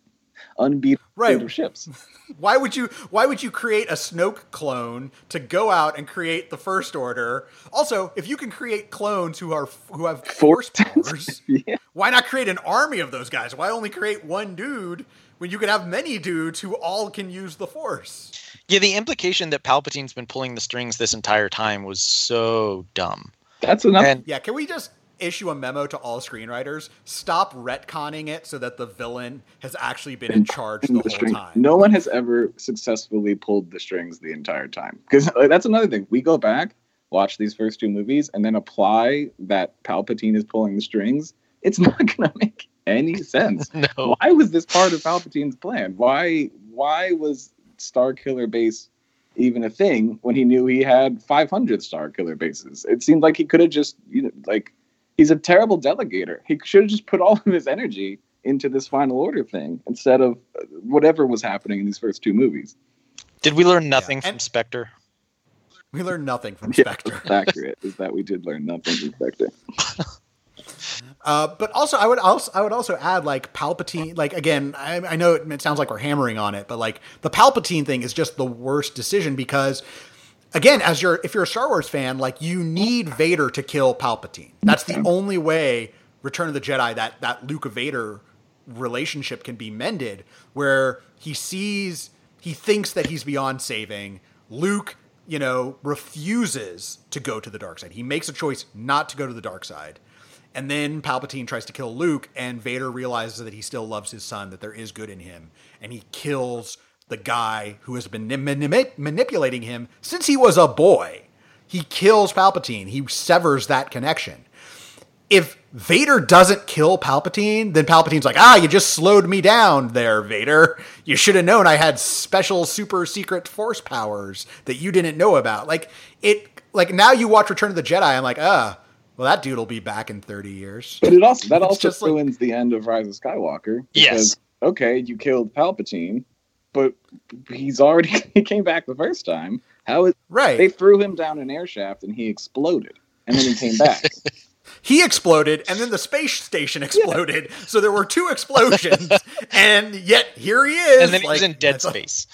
unbeatable Right. ships? (laughs) Why would you why would you create a Snoke clone to go out and create the first order? Also, if you can create clones who are who have force powers, (laughs) yeah. why not create an army of those guys? Why only create one dude when you can have many dudes who all can use the force? Yeah, the implication that Palpatine's been pulling the strings this entire time was so dumb. That's enough. And Yeah, can we just issue a memo to all screenwriters? Stop retconning it so that the villain has actually been in charge the the whole string. time. No one has ever successfully pulled the strings the entire time. Because uh, that's another thing. We go back, watch these first two movies, and then apply that Palpatine is pulling the strings. It's (laughs) not going to make any sense. (laughs) no. Why was this part of Palpatine's plan? Why? Why was Starkiller Base even a thing when he knew he had 500 Starkiller bases? It seemed like he could have just, you know, like he's a terrible delegator. He should have just put all of his energy into this final order thing instead of uh, whatever was happening in these first two movies. Did we learn nothing and- from Spectre? We learned nothing from (laughs) Yeah, Spectre. that's accurate is that we did learn nothing from Spectre. (laughs) Uh, but also, I would also I would also add like Palpatine. Like again, I, I know it, it sounds like we're hammering on it, but like the Palpatine thing is just the worst decision because, again, as you're if you're a Star Wars fan, like you need Vader to kill Palpatine. That's the only way Return of the Jedi that that Luke Vader relationship can be mended, where he sees he thinks that he's beyond saving. Luke, you know, refuses to go to the dark side. He makes a choice not to go to the dark side. And then Palpatine tries to kill Luke, and Vader realizes that he still loves his son, that there is good in him, and he kills the guy who has been mani- manipulating him since he was a boy. He kills Palpatine. He severs that connection. If Vader doesn't kill Palpatine, then Palpatine's like, ah, you just slowed me down there, Vader. You should have known I had special super secret force powers that you didn't know about. Like it like now you watch Return of the Jedi, I'm like, ah, well that dude will be back in 30 years. But it also that (laughs) It's also just like- ruins the end of Rise of Skywalker. Yes. Okay, you killed Palpatine, but he's already (laughs) he came back the first time. How is Right. they threw him down an air shaft and he exploded, and then he came (laughs) back. he exploded and then the space station (laughs) exploded. So there were two explosions and yet here he is. And then he was in dead space.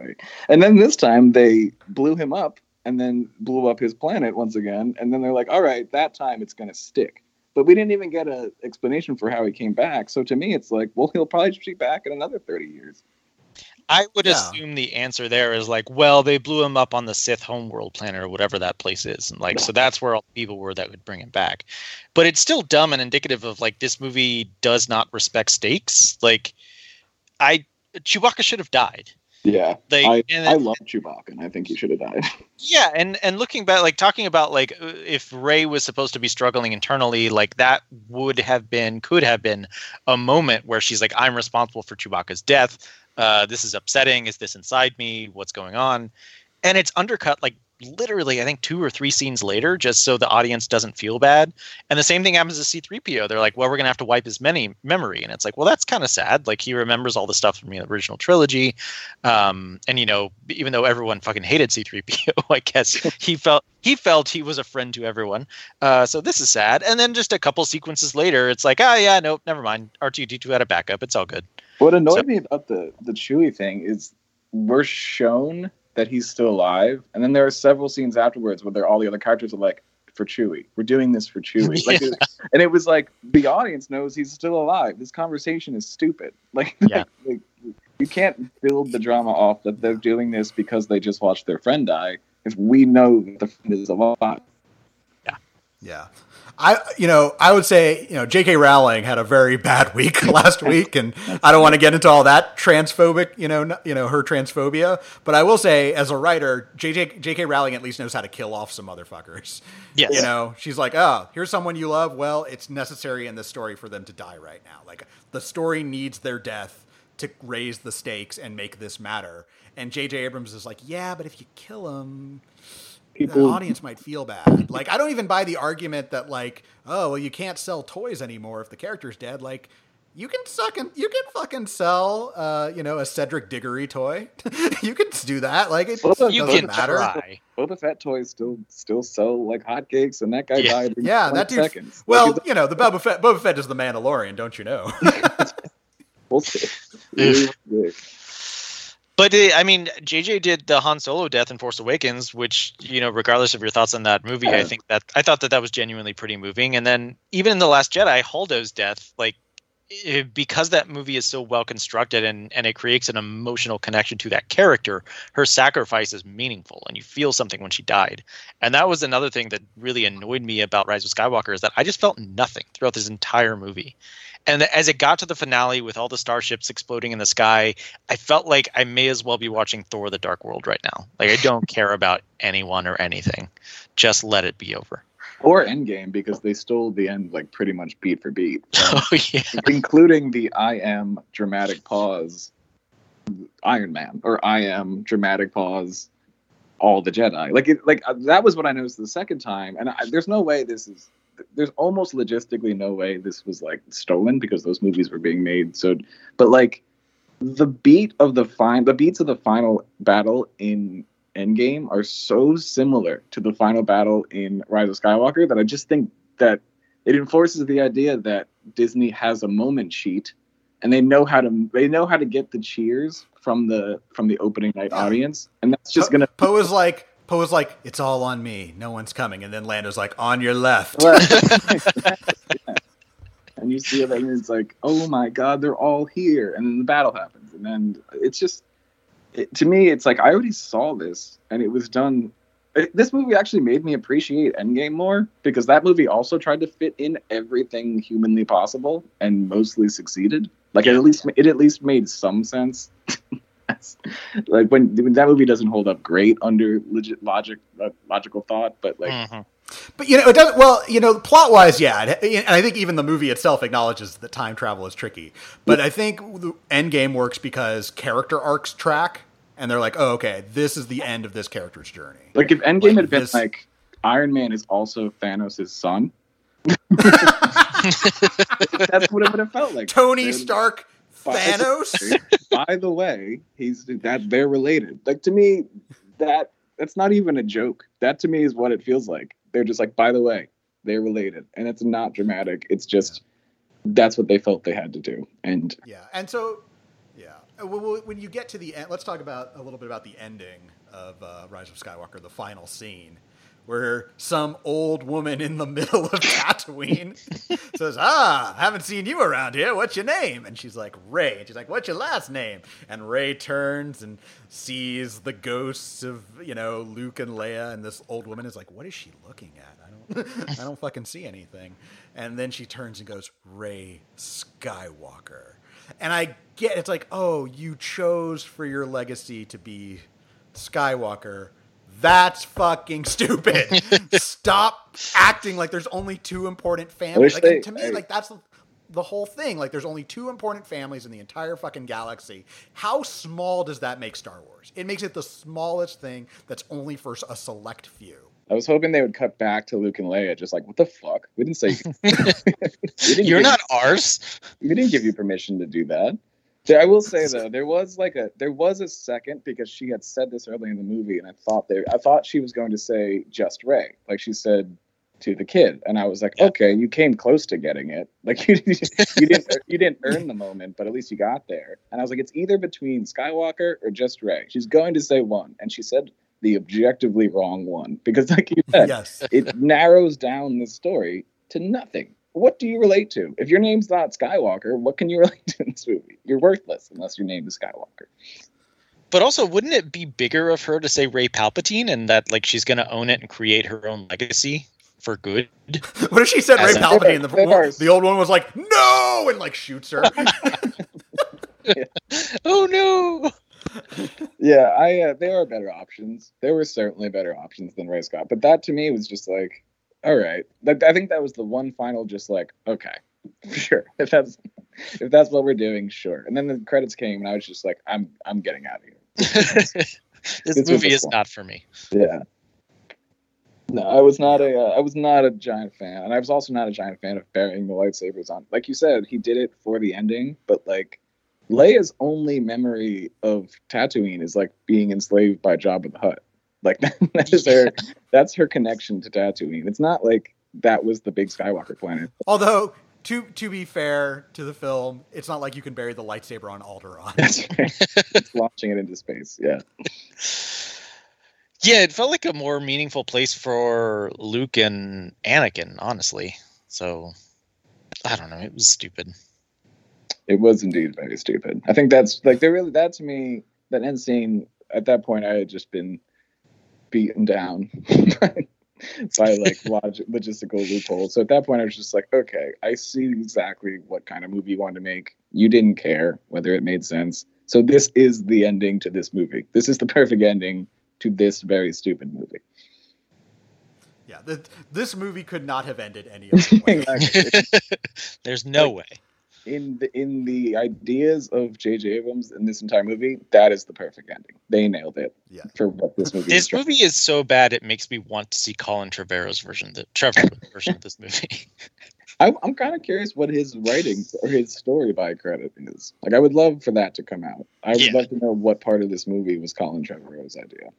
right. And then this time they blew him up and then blew up his planet once again. And then they're like, all right, that time it's going to stick. But we didn't even get an explanation for how he came back. So to me, it's like, well, he'll probably just be back in another 30 years. I would Yeah. assume the answer there is like, well, they blew him up on the Sith homeworld planet or whatever that place is, and like, so that's where all the people were that would bring him back. But it's still dumb and indicative of like this movie does not respect stakes. Like, I Chewbacca should have died. Yeah. Like, I, and I love Chewbacca and I think he should have died. (laughs) Yeah, and and looking back, like talking about like if Rey was supposed to be struggling internally, like that would have been could have been a moment where she's like, "I'm responsible for Chewbacca's death. Uh, this is upsetting. Is this inside me? What's going on?" And it's undercut like literally, I think two or three scenes later, just so the audience doesn't feel bad. And the same thing happens to C-3PO. They're like, "Well, we're gonna have to wipe his many memory," and it's like, "Well, that's kind of sad. Like he remembers all the stuff from the original trilogy." um, and you know even though everyone fucking hated c3po (laughs) i guess he felt he felt he was a friend to everyone uh, so this is sad and then just a couple sequences later it's like oh yeah nope never mind r2d2 had a backup it's all good What annoyed So- me about the the Chewie thing is we're shown that he's still alive, and then there are several scenes afterwards where they're, all the other characters are like, "For Chewie, we're doing this for Chewie," like, (laughs) it- and it was like the audience knows he's still alive. This conversation is stupid. (laughs) Like, Yeah. like, you can't build the drama off that they're doing this because they just watched their friend die. If we know that the friend is alive, Yeah. Yeah. I, you know, I would say, you know, J.K. Rowling had a very (laughs) bad week (laughs) last week, and I don't want to get into all that transphobic, you know, you know, her transphobia. But I will say, as a writer, J.J. J.K. Rowling at least knows how to kill off some motherfuckers. (laughs) yes You know, she's like, oh, here's someone you love. Well, it's necessary in the story for them to die right now. Like the story needs their death to raise the stakes and make this matter. And J.J. Abrams is like, yeah, but if you kill him, the audience might feel bad. Like I don't even buy the argument that like, oh well, you can't sell toys anymore if the character's dead. Like you can suck and you can fucking sell, uh, you know, a Cedric Diggory toy. (laughs) you can do that. Like it Well, You doesn't can matter. try. Boba Fett toys still still sell like hotcakes, and that guy Yeah. died. In Yeah, 20 that dude- seconds. Well, it's- you know, the Boba Fett, Boba Fett is the Mandalorian, don't you know? (laughs) we'll see. (laughs) If- We'll see. But I mean, JJ did the Han Solo death in Force Awakens, which you know, regardless of your thoughts on that movie, I think that I thought that that was genuinely pretty moving. And then even in the Last Jedi, Holdo's death, like eh, because that movie is so well constructed and and it creates an emotional connection to that character, her sacrifice is meaningful, and you feel something when she died. And that was another thing that really annoyed me about Rise of Skywalker is that I just felt nothing throughout this entire movie. And as it got to the finale with all the starships exploding in the sky, I felt like I may as well be watching Thor: The Dark World right now. Like I don't care about anyone or anything. Just let it be over. Or Endgame because they stole the end like pretty much beat for beat, (laughs) Oh yeah. including the I am dramatic pause Iron Man or I am dramatic pause all the Jedi. Like it, like uh, that was what I noticed the second time, and I, there's no way this is. There's almost logistically no way this was like stolen because those movies were being made. So, but like the beat of the fine, the beats of the final battle in Endgame are so similar to the final battle in Rise of Skywalker that I just think that it enforces the idea that Disney has a moment sheet and they know how to they know how to get the cheers from the from the opening night audience and that's just gonna Poe is like, Poe is like, it's all on me. No one's coming. And then Lando's like, on your left. (laughs) (laughs) And you see it and it's like oh my god they're all here and then the battle happens and then it's just it, to me it's like i already saw this and it was done it, this movie actually made me appreciate endgame more because that movie also tried to fit in everything humanly possible and mostly succeeded like it at least it at least made some sense (laughs) like when, when that movie doesn't hold up great under legit logic uh, logical thought but like Mhm. But you know, it doesn't. Well, you know, plot wise, yeah, it- and I think even the movie itself acknowledges that time travel is tricky. But I think the Endgame works because character arcs track, and they're like, oh, okay, this is the end of this character's journey. Like if Endgame Like had been this- like Iron Man is also Thanos' son, (laughs) (laughs) that's what it would have felt like. Tony They're- Stark, By- Thanos. By the way, he's that they're related. Like to me, that that's not even a joke. That to me is what it feels like. They're just like, by the way, they're related, and it's not dramatic. It's just that's what they felt they had to do. And Yeah, and so yeah, Uh, well, well, when you get to the end, let's talk about a little bit about the ending of uh, Rise of Skywalker, the final scene, where some old woman in the (laughs) middle of Tatooine (laughs) says, "Ah, haven't seen you around here. What's your name?" And she's like, "Rey." And she's like, "What's your last name?" And Rey turns and sees the ghosts of you know Luke and Leia, and this old woman is like, "What is she looking at? I don't, (laughs) I don't fucking see anything." And then she turns and goes, "Rey Skywalker." And I get it's like, oh, you chose for your legacy to be Skywalker. That's fucking stupid. (laughs) Stop acting like there's only two important families. Like, they- to me, I- like that's the whole thing. Like there's only two important families in the entire fucking galaxy. How small does that make Star Wars? It makes it the smallest thing that's only for a select few. I was hoping they would cut back to Luke and Leia, just like, what the fuck? We didn't say (laughs) (laughs) we didn't You're give- not ours. we didn't give you permission to do that. I will (laughs) say though, there was like a there was a second because she had said this early in the movie, and I thought there I thought she was going to say just Rey, like she said to the kid, and I was like, Yeah. okay, you came close to getting it, (laughs) like you, you didn't you didn't earn the moment, but at least you got there. And I was like, it's either between Skywalker or just Rey. She's going to say one, and she said the objectively wrong one because, like you said, Yes. it narrows down the story to nothing. What do you relate to? If your name's not Skywalker, what can you (laughs) relate to in this movie? You're worthless unless your name is Skywalker. But also, wouldn't it be bigger of her to say Rey Palpatine and that like she's gonna own it and create her own legacy for good? (laughs) What if she said Rey As a- Palpatine? And the, There the old one was like, "No!" and like shoots her. (laughs) Oh no! Yeah, I uh, there are better options. There were certainly better options than Rey Scott, but that to me was just like, all right. I think that was the one final, just like, okay, (laughs) sure. If that's if that's what we're doing, sure. And then the credits came, and I was just like, I'm I'm getting out of here. (laughs) this was movie is fun- not for me. Yeah. No, I was not a uh, I was not a giant fan, and I was also not a giant fan of burying the lightsabers on. Like you said, he did it for the ending, but like Leia's only memory of Tatooine is like being enslaved by Jabba the Hutt. Like (laughs) that is her that's her connection to Tatooine. It's not like that was the big Skywalker planet. Although to to be fair to the film, it's not like you can bury the lightsaber on Alderaan. That's right. it's launching it into space. Yeah. Yeah, it felt like a more meaningful place for Luke and Anakin, honestly. So I don't know, it was stupid. It was indeed very stupid. I think that's like they really that to me that end scene at that point I had just been beaten down (laughs) by like (laughs) log- logistical loopholes. So at that point I was just like, okay, I see exactly what kind of movie you wanted to make. You didn't care whether it made sense. So this is the ending to this movie. This is the perfect ending to this very stupid movie. Yeah, the, this movie could not have ended any other (laughs) way. There's no way. In the in the ideas of J.J. Abrams in this entire movie, that is the perfect ending. They nailed it. Yeah. For what this movie. This is movie is so bad it makes me want to see Colin Trevorrow's version, the Trevor (laughs) version of this movie. I, (laughs) I'm kind of curious what his writing or his story by credit is. Like, I would love for that to come out. I would Yeah. love to know what part of this movie was Colin Trevorrow's idea.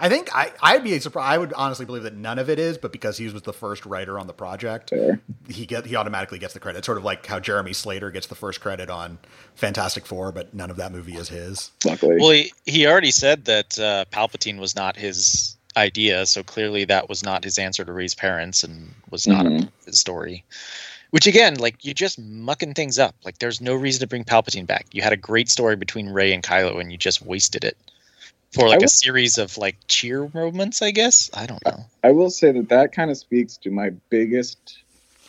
I think I, I'd be surprised. I would honestly believe that none of it is, but because he was the first writer on the project, Fair. he get he automatically gets the credit. Sort of like how Jeremy Slater gets the first credit on Fantastic Four, but none of that movie is his. Luckily, well, he, he already said that uh, Palpatine was not his idea, so clearly that was not his answer to Rey's parents and was not Mhm. a his story. Which again, like you're just mucking things up. Like there's no reason to bring Palpatine back. You had a great story between Rey and Kylo, and you just wasted it for like I a will- series of like cheer moments. I guess I don't know. I will say that that kind of speaks to my biggest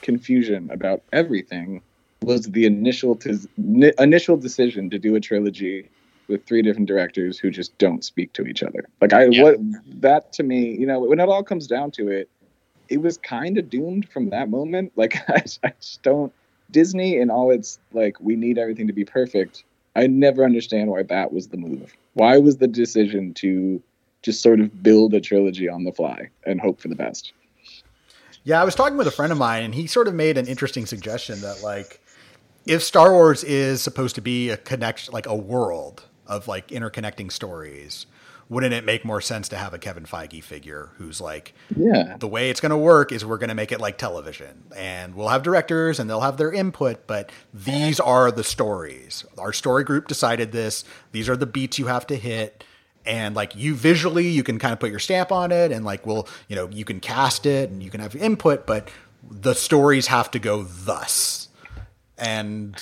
confusion about everything was the initial tis- ni- initial decision to do a trilogy with three different directors who just don't speak to each other. Like I Yeah. what that to me, you know, when it all comes down to it, it was kind of doomed from that moment. Like (laughs) I, I just don't Disney and all its like we need everything to be perfect. I never understand why that was the move. Why was the decision to just sort of build a trilogy on the fly and hope for the best? Yeah, I was talking with a friend of mine, and he sort of made an interesting suggestion that like if Star Wars is supposed to be a connection, like a world of like interconnecting stories, wouldn't it make more sense to have a Kevin Feige figure who's like Yeah. the way it's going to work is we're going to make it like television. And we'll have directors and they'll have their input but these are the stories. Our story group decided this. These are the beats you have to hit. And like you visually you can kind of put your stamp on it and like we'll you know you can cast it and you can have input but the stories have to go thus. And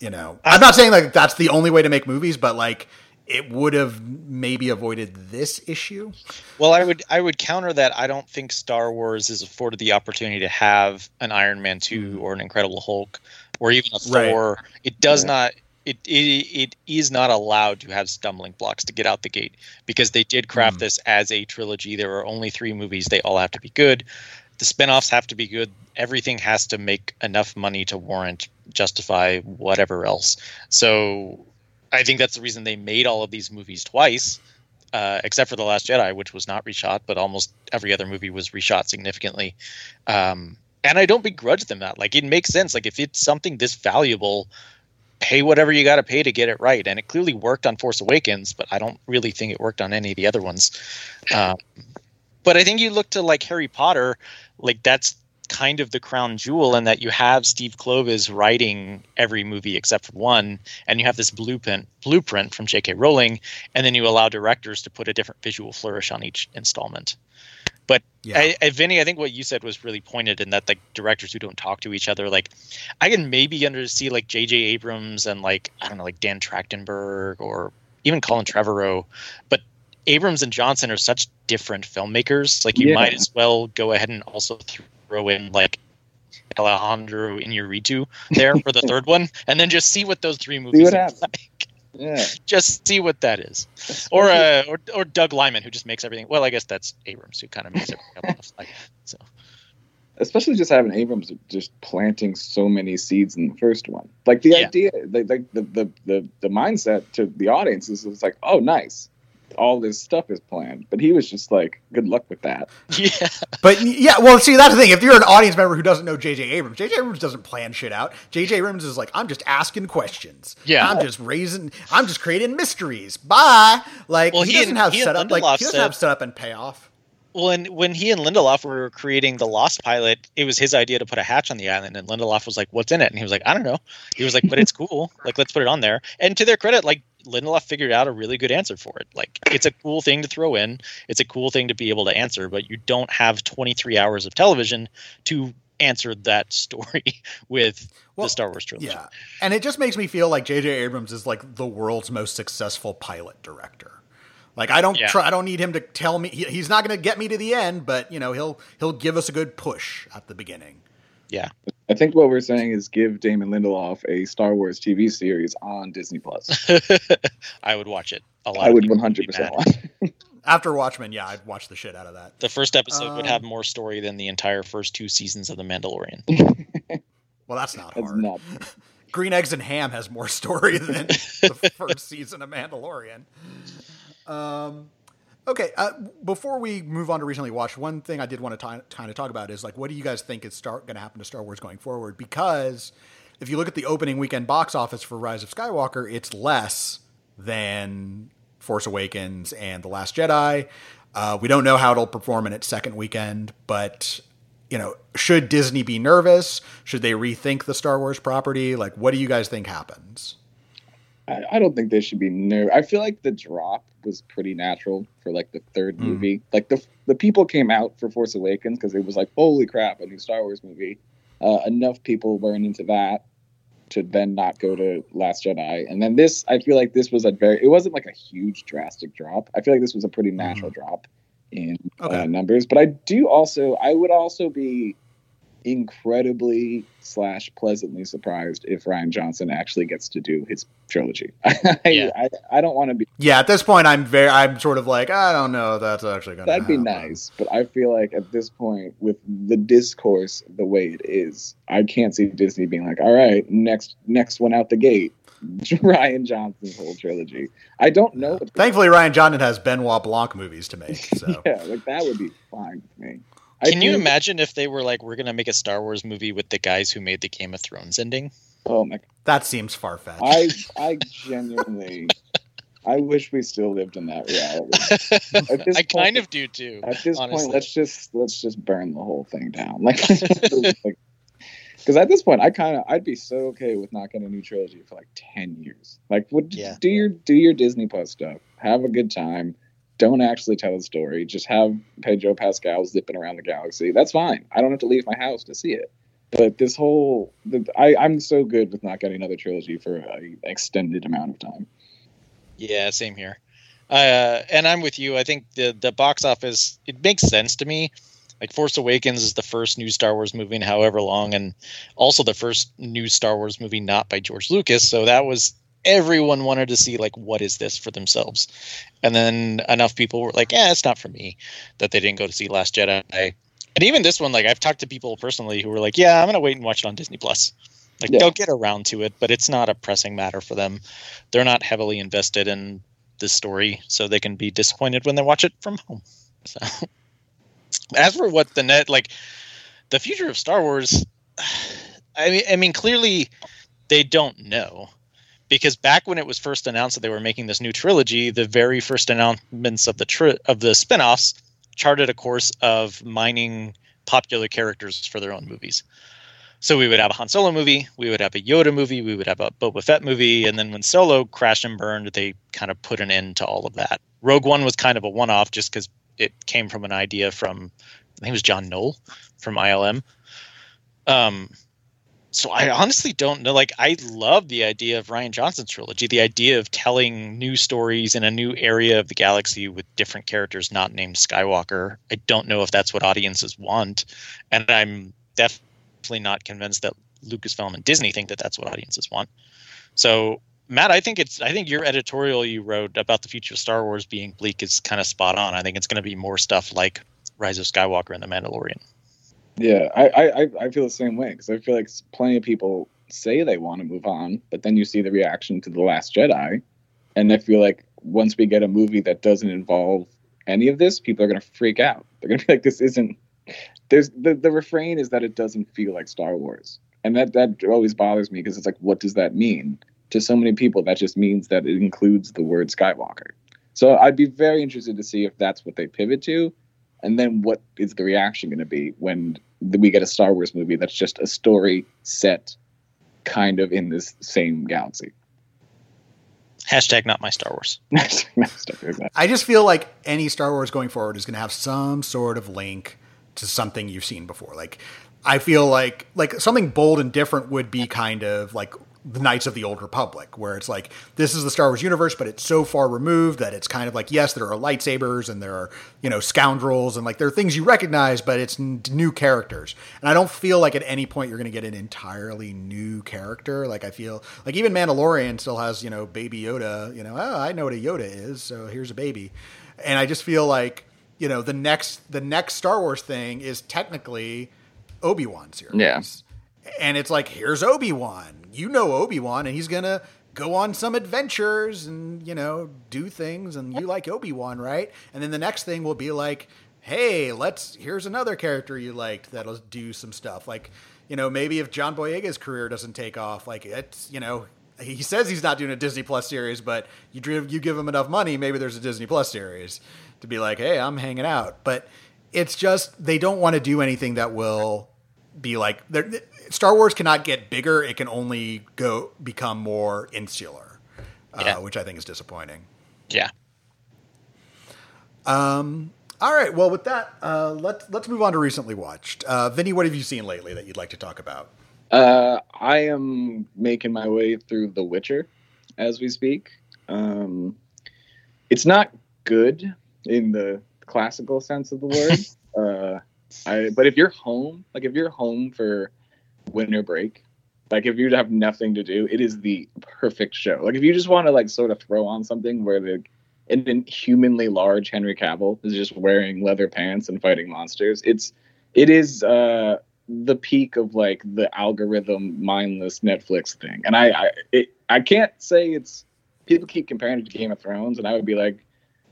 you know i'm not saying like that's the only way to make movies but like it would have maybe avoided this issue Well, I would I would counter that. I don't think Star Wars is afforded the opportunity to have an Iron Man two or an Incredible Hulk or even a Right. Thor. It does Yeah. not. It, it it is not allowed to have stumbling blocks to get out the gate because they did craft Mm. this as a trilogy. There are only three movies. They all have to be good. The spin-offs have to be good. Everything has to make enough money to warrant justify whatever else. So I think that's the reason they made all of these movies twice uh, except for the Last Jedi, which was not reshot, but almost every other movie was reshot significantly. Um, and I don't begrudge them that. Like it makes sense. Like if it's something this valuable, pay whatever you got to pay to get it right. And it clearly worked on Force Awakens, but I don't really think it worked on any of the other ones. Um, but I think you look to like Harry Potter, like that's kind of the crown jewel in that you have Steve Kloves writing every movie except for one, and you have this blueprint blueprint from J.K. Rowling, and then you allow directors to put a different visual flourish on each installment. But Yeah. I, I, Vinnie, I think what you said was really pointed in that like directors who don't talk to each other, like I can maybe under see like J.J. Abrams and like I don't know like Dan Trachtenberg or even Colin Trevorrow, but Abrams and Johnson are such different filmmakers. Like you Yeah. might as well go ahead and also throw in like Alejandro Inarritu there for the (laughs) third one, and then just see what those three movies are like. Yeah. (laughs) Just see what that is, or uh, or or Doug Liman who just makes everything. Well, I guess that's Abrams who kind of makes everything up on the fly. So especially just having Abrams just planting so many seeds in the first one. Like the Yeah. idea, like, like the, the the the mindset to the audience is it's like, oh, nice. All this stuff is planned. But he was just like, "Good luck with that." (laughs) Yeah. But yeah, well, see, that's the thing. If you're an audience member who doesn't know J.J. Abrams, J.J. Abrams doesn't plan shit out. J.J. Abrams is like, I'm just asking questions. Yeah. I'm just raising. I'm just creating mysteries. Bye. Like Well, he, he doesn't and- have he and setup. Like he doesn't said- have setup and payoff. Well, and when he and Lindelof were creating the Lost pilot, it was his idea to put a hatch on the island, and Lindelof was like, "What's in it?" And he was like, "I don't know." He was like, "But it's cool. Like, let's put it on there." And to their credit, like Lindelof figured out a really good answer for it. Like, it's a cool thing to throw in. It's a cool thing to be able to answer, but you don't have 23 hours of television to answer that (laughs) story with Well, the Star Wars trilogy. Yeah, and it just makes me feel like J.J. Abrams is like the world's most successful pilot director. Like I don't Yeah. try. I don't need him to tell me. He, he's not going to get me to the end, but you know he'll he'll give us a good push at the beginning. Yeah. I think what we're saying is give Damon Lindelof a Star Wars TV series on Disney Plus. (laughs) I would watch it. A lot I would one hundred percent watch. (laughs) After Watchmen, yeah, I'd watch the shit out of that. The first episode would Um, have more story than the entire first two seasons of The Mandalorian. (laughs) Well, that's not That's hard. not. Green Eggs and Ham has more story than the first season of Mandalorian. Um, okay, uh, before we move on to recently watched, one thing I did want to kind of talk about is like, what do you guys think is start going to happen to Star Wars going forward? Because if you look at the opening weekend box office for Rise of Skywalker, it's less than Force Awakens and The Last Jedi. Uh, we don't know how it'll perform in its second weekend, but you know, should Disney be nervous? Should they rethink the Star Wars property? Like, what do you guys think happens? I, I don't think they should be new. I feel like the drop was pretty natural for like the third Mm. movie. Like the the people came out for Force Awakens because it was like, holy crap, a new Star Wars movie. Uh, enough people weren't into that to then not go to Last Jedi. And then this, I feel like this was a very. It wasn't like a huge drastic drop. I feel like this was a pretty natural drop in Okay. uh, numbers. But I do also, I would also be incredibly slash pleasantly surprised if Rian Johnson actually gets to do his trilogy. (laughs) I, Yeah. I, I don't want to be. Yeah, at this point, I'm very, I'm sort of like, I don't know, if that's actually going to. That'd be nice, but I feel like at this point, with the discourse the way it is, I can't see Disney being like, "All right, next next one out the gate, (laughs) Rian Johnson's whole trilogy." I don't know. what- Thankfully, Rian Johnson has Benoit Blanc movies to make. (laughs) So yeah, like that would be fine with me. I Can you imagine if they were like, we're going to make a Star Wars movie with the guys who made the Game of Thrones ending? Oh my! that seems far fetched. I (laughs) I genuinely, I wish we still lived in that reality. (laughs) I point- kind of do too. At this honestly. point, let's just let's just burn the whole thing down. (laughs) Like, because at this point, I kind of I'd be so okay with not getting a new trilogy for like ten years. Like, would Yeah. do your do your Disney Plus stuff, have a good time. Don't actually tell a story. Just have Pedro Pascal zipping around the galaxy. That's fine. I don't have to leave my house to see it. But this whole, the, I, I'm so good with not getting another trilogy for an extended amount of time. Yeah, same here. Uh, and I'm with you. I think the the box office it makes sense to me. Like Force Awakens is the first new Star Wars movie in however long, and also the first new Star Wars movie not by George Lucas. So that was everyone wanted to see like what is this for themselves, and then enough people were like, yeah, it's not for me, that they didn't go to see Last Jedi. And even this one, like I've talked to people personally who were like, yeah, I'm gonna wait and watch it on Disney Plus. Like Yeah. they'll get around to it, but it's not a pressing matter for them. They're not heavily invested in this story, so they can be disappointed when they watch it from home. So, (laughs) as for what the net like, the future of Star Wars, (sighs) I mean, I mean, clearly they don't know because back when it was first announced that they were making this new trilogy, the very first announcements of the tri- of the spin-offs charted a course of mining popular characters for their own movies. So we would have a Han Solo movie, we would have a Yoda movie, we would have a Boba Fett movie, and then when Solo crashed and burned, they kind of put an end to all of that. Rogue One was kind of a one-off just because it came from an idea from I think it was John Knoll from ILM. Um, so I honestly don't know. Like I love the idea of Rian Johnson's trilogy, the idea of telling new stories in a new area of the galaxy with different characters not named Skywalker. I don't know if that's what audiences want, and I'm definitely not convinced that Lucasfilm and Disney think that that's what audiences want. So Matt, I think it's I think your editorial you wrote about the future of Star Wars being bleak is kind of spot on. I think it's going to be more stuff like Rise of Skywalker and The Mandalorian. Yeah, I I, I- feel the same way because I feel like plenty of people say they want to move on, but then you see the reaction to the Last Jedi, and I feel like once we get a movie that doesn't involve any of this, people are going to freak out. They're going to be like, "This isn't." There's the the refrain is that it doesn't feel like Star Wars, and that that always bothers me because it's like, what does that mean? To so many people, that just means that it includes the word Skywalker. So I'd be very interested to see if that's what they pivot to, and then what is the reaction going to be when we get a Star Wars movie that's just a story set kind of in this same galaxy. Hashtag not my Star Wars. (laughs) I just feel like any Star Wars going forward is going to have some sort of link to something you've seen before. Like, I feel like like something bold and different would be kind of like the Knights of the Old Republic, where it's like this is the Star Wars universe, but it's so far removed that it's kind of like yes, there are lightsabers and there are you know scoundrels and like there are things you recognize, but it's n- new characters. And I don't feel like at any point you're going to get an entirely new character. Like I feel like even Mandalorian still has you know Baby Yoda. You know, oh, I know what a Yoda is, so here's a baby. And I just feel like you know the next the next Star Wars thing is technically Obi Wan series. Yeah. And it's like, here's Obi Wan you know Obi Wan, and he's gonna go on some adventures and you know do things, and you like Obi Wan, right? And then the next thing will be like, hey, let's here's another character you liked that'll do some stuff. Like, you know, maybe if John Boyega's career doesn't take off, like it's you know. He says he's not doing a Disney Plus series, but you you give him enough money, maybe there's a Disney Plus series to be like, "Hey, I'm hanging out." But it's just they don't want to do anything that will be like Star Wars cannot get bigger; it can only go become more insular, uh, yeah. which I think is disappointing. Yeah. Um. All right. Well, with that, uh, let's let's move on to recently watched. Uh, Vinnie, what have you seen lately that you'd like to talk about? Uh, I am making my way through The Witcher as we speak. Um, it's not good in the classical sense of the word. (laughs) uh, I, but if you're home, like if you're home for winter break, like if you have nothing to do, it is the perfect show. Like if you just want to like sort of throw on something where the an inhumanly large Henry Cavill is just wearing leather pants and fighting monsters, it's it is uh the peak of like the algorithm mindless Netflix thing. And I I it, I can't say it's people keep comparing it to Game of Thrones, and I would be like,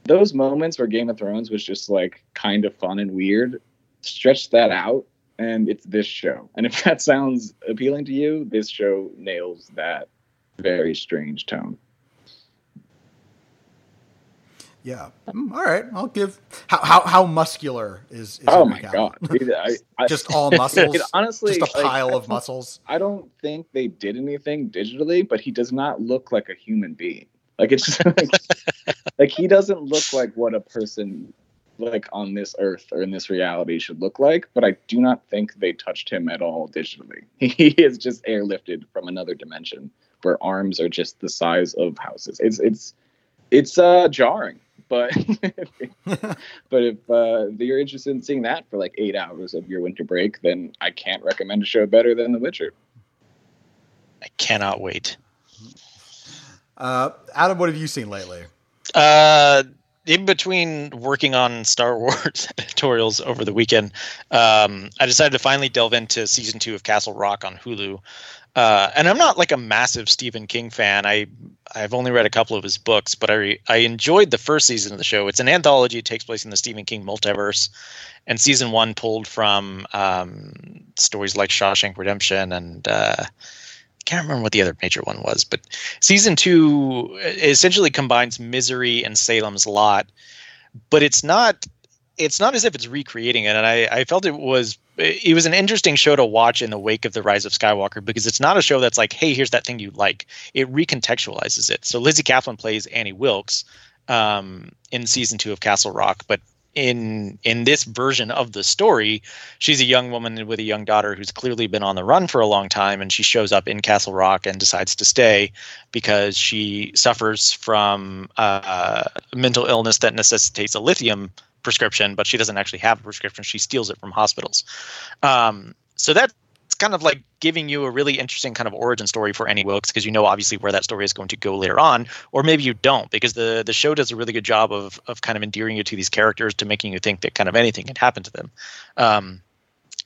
those moments where Game of Thrones was just like kind of fun and weird stretch that out and it's this show. And if (laughs) that sounds appealing to you, this show nails that very strange tone. Yeah. Mm, all right. I'll give. How how, how muscular is? is oh my god! (laughs) I, I, just all muscles. (laughs) honestly, just a pile like, of muscles. I don't think they did anything digitally, but he does not look like a human being. Like it's just like, like he doesn't look like what a person like on this earth or in this reality should look like, but I do not think they touched him at all digitally. (laughs) He is just airlifted from another dimension where arms are just the size of houses. It's it's it's uh jarring, but (laughs) but if uh, you're interested in seeing that for like eight hours of your winter break, then I can't recommend a show better than The Witcher. I cannot wait. Uh, Adam, what have you seen lately? Uh, in between working on Star Wars (laughs) editorials over the weekend, um, I decided to finally delve into season two of Castle Rock on Hulu. Uh, and I'm not like a massive Stephen King fan. I I've only read a couple of his books, but I I enjoyed the first season of the show. It's an anthology. It takes place in the Stephen King multiverse, and season one pulled from um, stories like Shawshank Redemption and uh, can't remember what the other major one was, but season two essentially combines Misery and Salem's Lot, but it's not it's not as if it's recreating it. And I, I felt it was it was an interesting show to watch in the wake of the rise of Skywalker because it's not a show that's like, hey, here's that thing you like. It recontextualizes it. So Lizzy Caplan plays Annie Wilkes um, in season two of Castle Rock, but in in this version of the story she's a young woman with a young daughter who's clearly been on the run for a long time and she shows up in castle rock and decides to stay because she suffers from uh, mental illness that necessitates a lithium prescription but she doesn't actually have a prescription. She steals it from hospitals. Um, so that kind of like giving you a really interesting kind of origin story for Annie Wilkes because you know obviously where that story is going to go later on, or maybe you don't because the the show does a really good job of of kind of endearing you to these characters to making you think that kind of anything can happen to them. Um,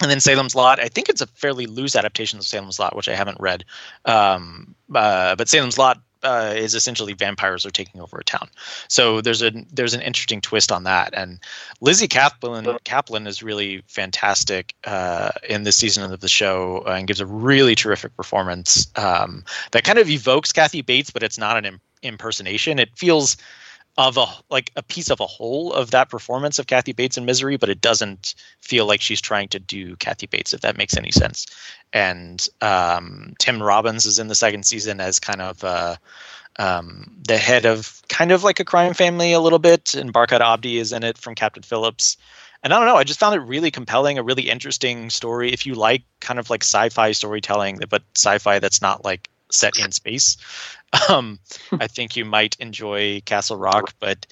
and then Salem's Lot, I think it's a fairly loose adaptation of Salem's Lot, which I haven't read. Um, uh, but Salem's Lot uh, is essentially vampires are taking over a town. So there's a there's an interesting twist on that. And Lizzie Kaplan Caplan is really fantastic uh, in this season of the show uh, and gives a really terrific performance um, that kind of evokes Kathy Bates, but it's not an Im- impersonation. It feels of a like a piece of a whole of that performance of Kathy Bates in Misery, but it doesn't feel like she's trying to do Kathy Bates, if that makes any sense. And um, Tim Robbins is in the second season as kind of uh, um, the head of kind of like a crime family a little bit, and Barkhad Abdi is in it from Captain Phillips. And I don't know, I just found it really compelling, a really interesting story. If you like kind of like sci-fi storytelling, but sci-fi that's not like set in space, um, (laughs) I think you might enjoy Castle Rock, but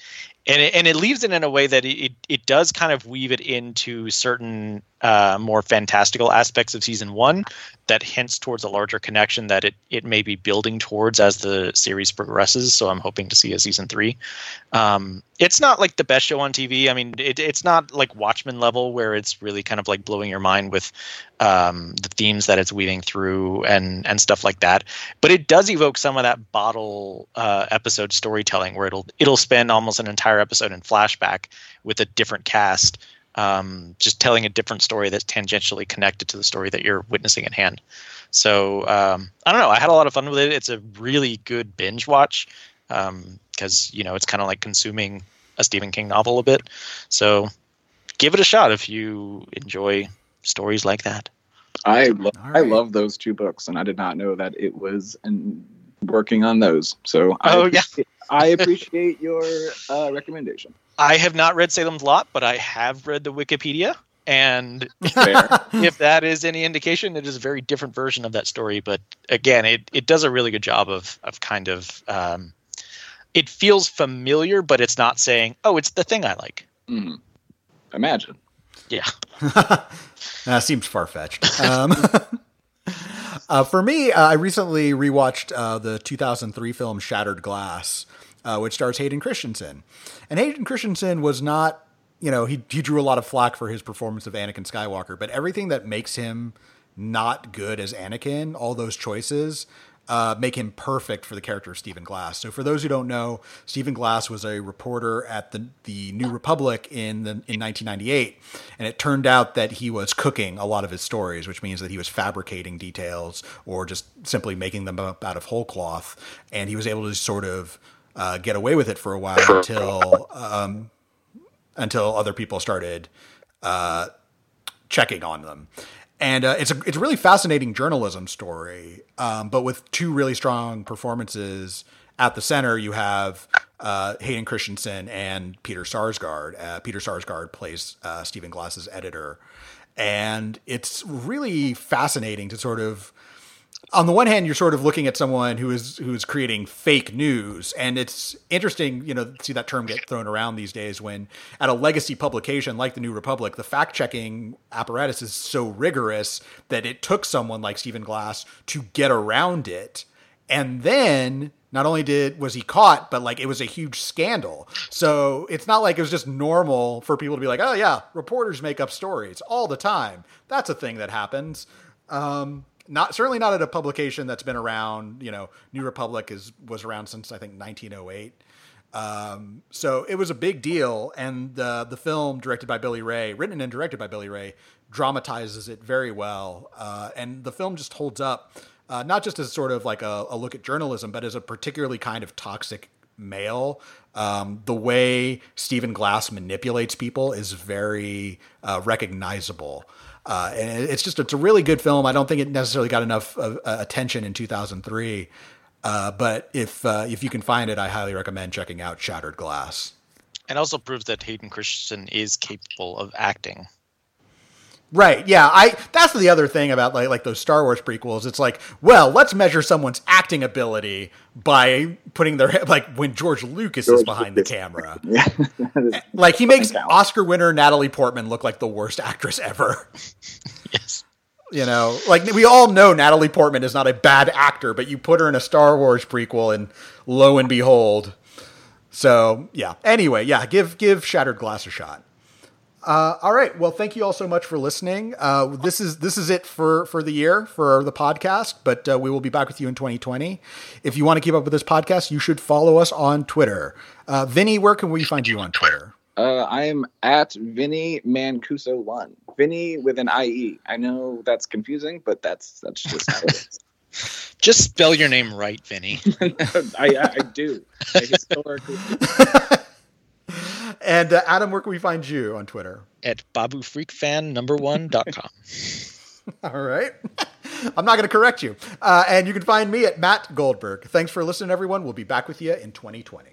and it, and it leaves it in a way that it it does kind of weave it into certain uh, more fantastical aspects of season one that hints towards a larger connection that it it may be building towards as the series progresses. So I'm hoping to see a season three. Um, it's not like the best show on TV. I mean, it, it's not like Watchmen level where it's really kind of like blowing your mind with um, the themes that it's weaving through and and stuff like that. But it does evoke some of that bottle uh, episode storytelling where it'll it'll spend almost an entire episode in flashback with a different cast um, just telling a different story that's tangentially connected to the story that you're witnessing at hand. So um, I don't know. I had a lot of fun with it. It's a really good binge watch because um, you know it's kind of like consuming a Stephen King novel a bit. So give it a shot if you enjoy stories like that. I lo- right. I love those two books, and I did not know that it was in working on those. So oh I yeah, I appreciate your uh, recommendation. I have not read Salem's Lot, but I have read the Wikipedia. And if that is any indication, it is a very different version of that story. But again, it, it does a really good job of of kind of um, it feels familiar, but it's not saying, "Oh, it's the thing I like." Mm. Imagine. Yeah. (laughs) that seems far fetched. Um, (laughs) uh, for me, uh, I recently rewatched uh, the 2003 film Shattered Glass, uh, which stars Hayden Christensen. And Hayden Christensen was not, you know, he, he drew a lot of flack for his performance of Anakin Skywalker, but everything that makes him not good as Anakin, all those choices, uh, make him perfect for the character of Stephen Glass. So, for those who don't know, Stephen Glass was a reporter at the the New Republic in the in 1998, and it turned out that he was cooking a lot of his stories, which means that he was fabricating details or just simply making them up out of whole cloth, and he was able to sort of uh, get away with it for a while until um, until other people started uh, checking on them. And uh, it's a it's a really fascinating journalism story, um, but with two really strong performances at the center. You have uh, Hayden Christensen and Peter Sarsgaard. Uh, Peter Sarsgaard plays uh, Stephen Glass's editor, and it's really fascinating to sort of on the one hand, you're sort of looking at someone who is who is creating fake news, and it's interesting, you know, see that term get thrown around these days when at a legacy publication like the New Republic, the fact checking apparatus is so rigorous that it took someone like Stephen Glass to get around it, and then not only did was he caught, but like it was a huge scandal. So it's not like it was just normal for people to be like, oh yeah, reporters make up stories all the time. That's a thing that happens. Um, not certainly not at a publication that's been around. You know, New Republic is was around since I think 1908. Um, so it was a big deal, and the the film directed by Billy Ray, written and directed by Billy Ray, dramatizes it very well, uh, and the film just holds up. Uh, not just as sort of like a, a, look at journalism, but as a particularly kind of toxic male. Um, the way Stephen Glass manipulates people is very uh, recognizable. Uh, and it's just it's a really good film. I don't think it necessarily got enough uh, attention in 2003, uh, but if uh, if you can find it, I highly recommend checking out Shattered Glass. And also proves that Hayden Christensen is capable of acting. Right. Yeah. I. That's the other thing about like like those Star Wars prequels. It's like, well, let's measure someone's acting ability by putting their (laughs) like when George Lucas George (laughs) is behind Lucas. the camera. Yeah. like he makes Oscar winner Natalie Portman look like the worst actress ever. (laughs) yes. You know, like we all know Natalie Portman is not a bad actor, but you put her in a Star Wars prequel, and lo and behold. So yeah. Anyway, yeah. Give give Shattered Glass a shot. Uh, all right. Well, thank you all so much for listening. Uh, this is this is it for for the year for the podcast, but uh, we will be back with you in 2020. If you want to keep up with this podcast, you should follow us on Twitter. Uh, Vinnie, where can we find you on Twitter? Uh, I am at Vinnie Mancuso one. Vinnie with an IE. I know that's confusing, but that's that's just how it is. (laughs) Just spell your name right, Vinnie. (laughs) I, I, I do. I historically. (laughs) (laughs) and uh, Adam, where can we find you on Twitter? At babufreakfan number one dot com. (laughs) All right. (laughs) I'm not going to correct you. Uh, and you can find me at Matt Goldberg. Thanks for listening, everyone. We'll be back with you in 2020.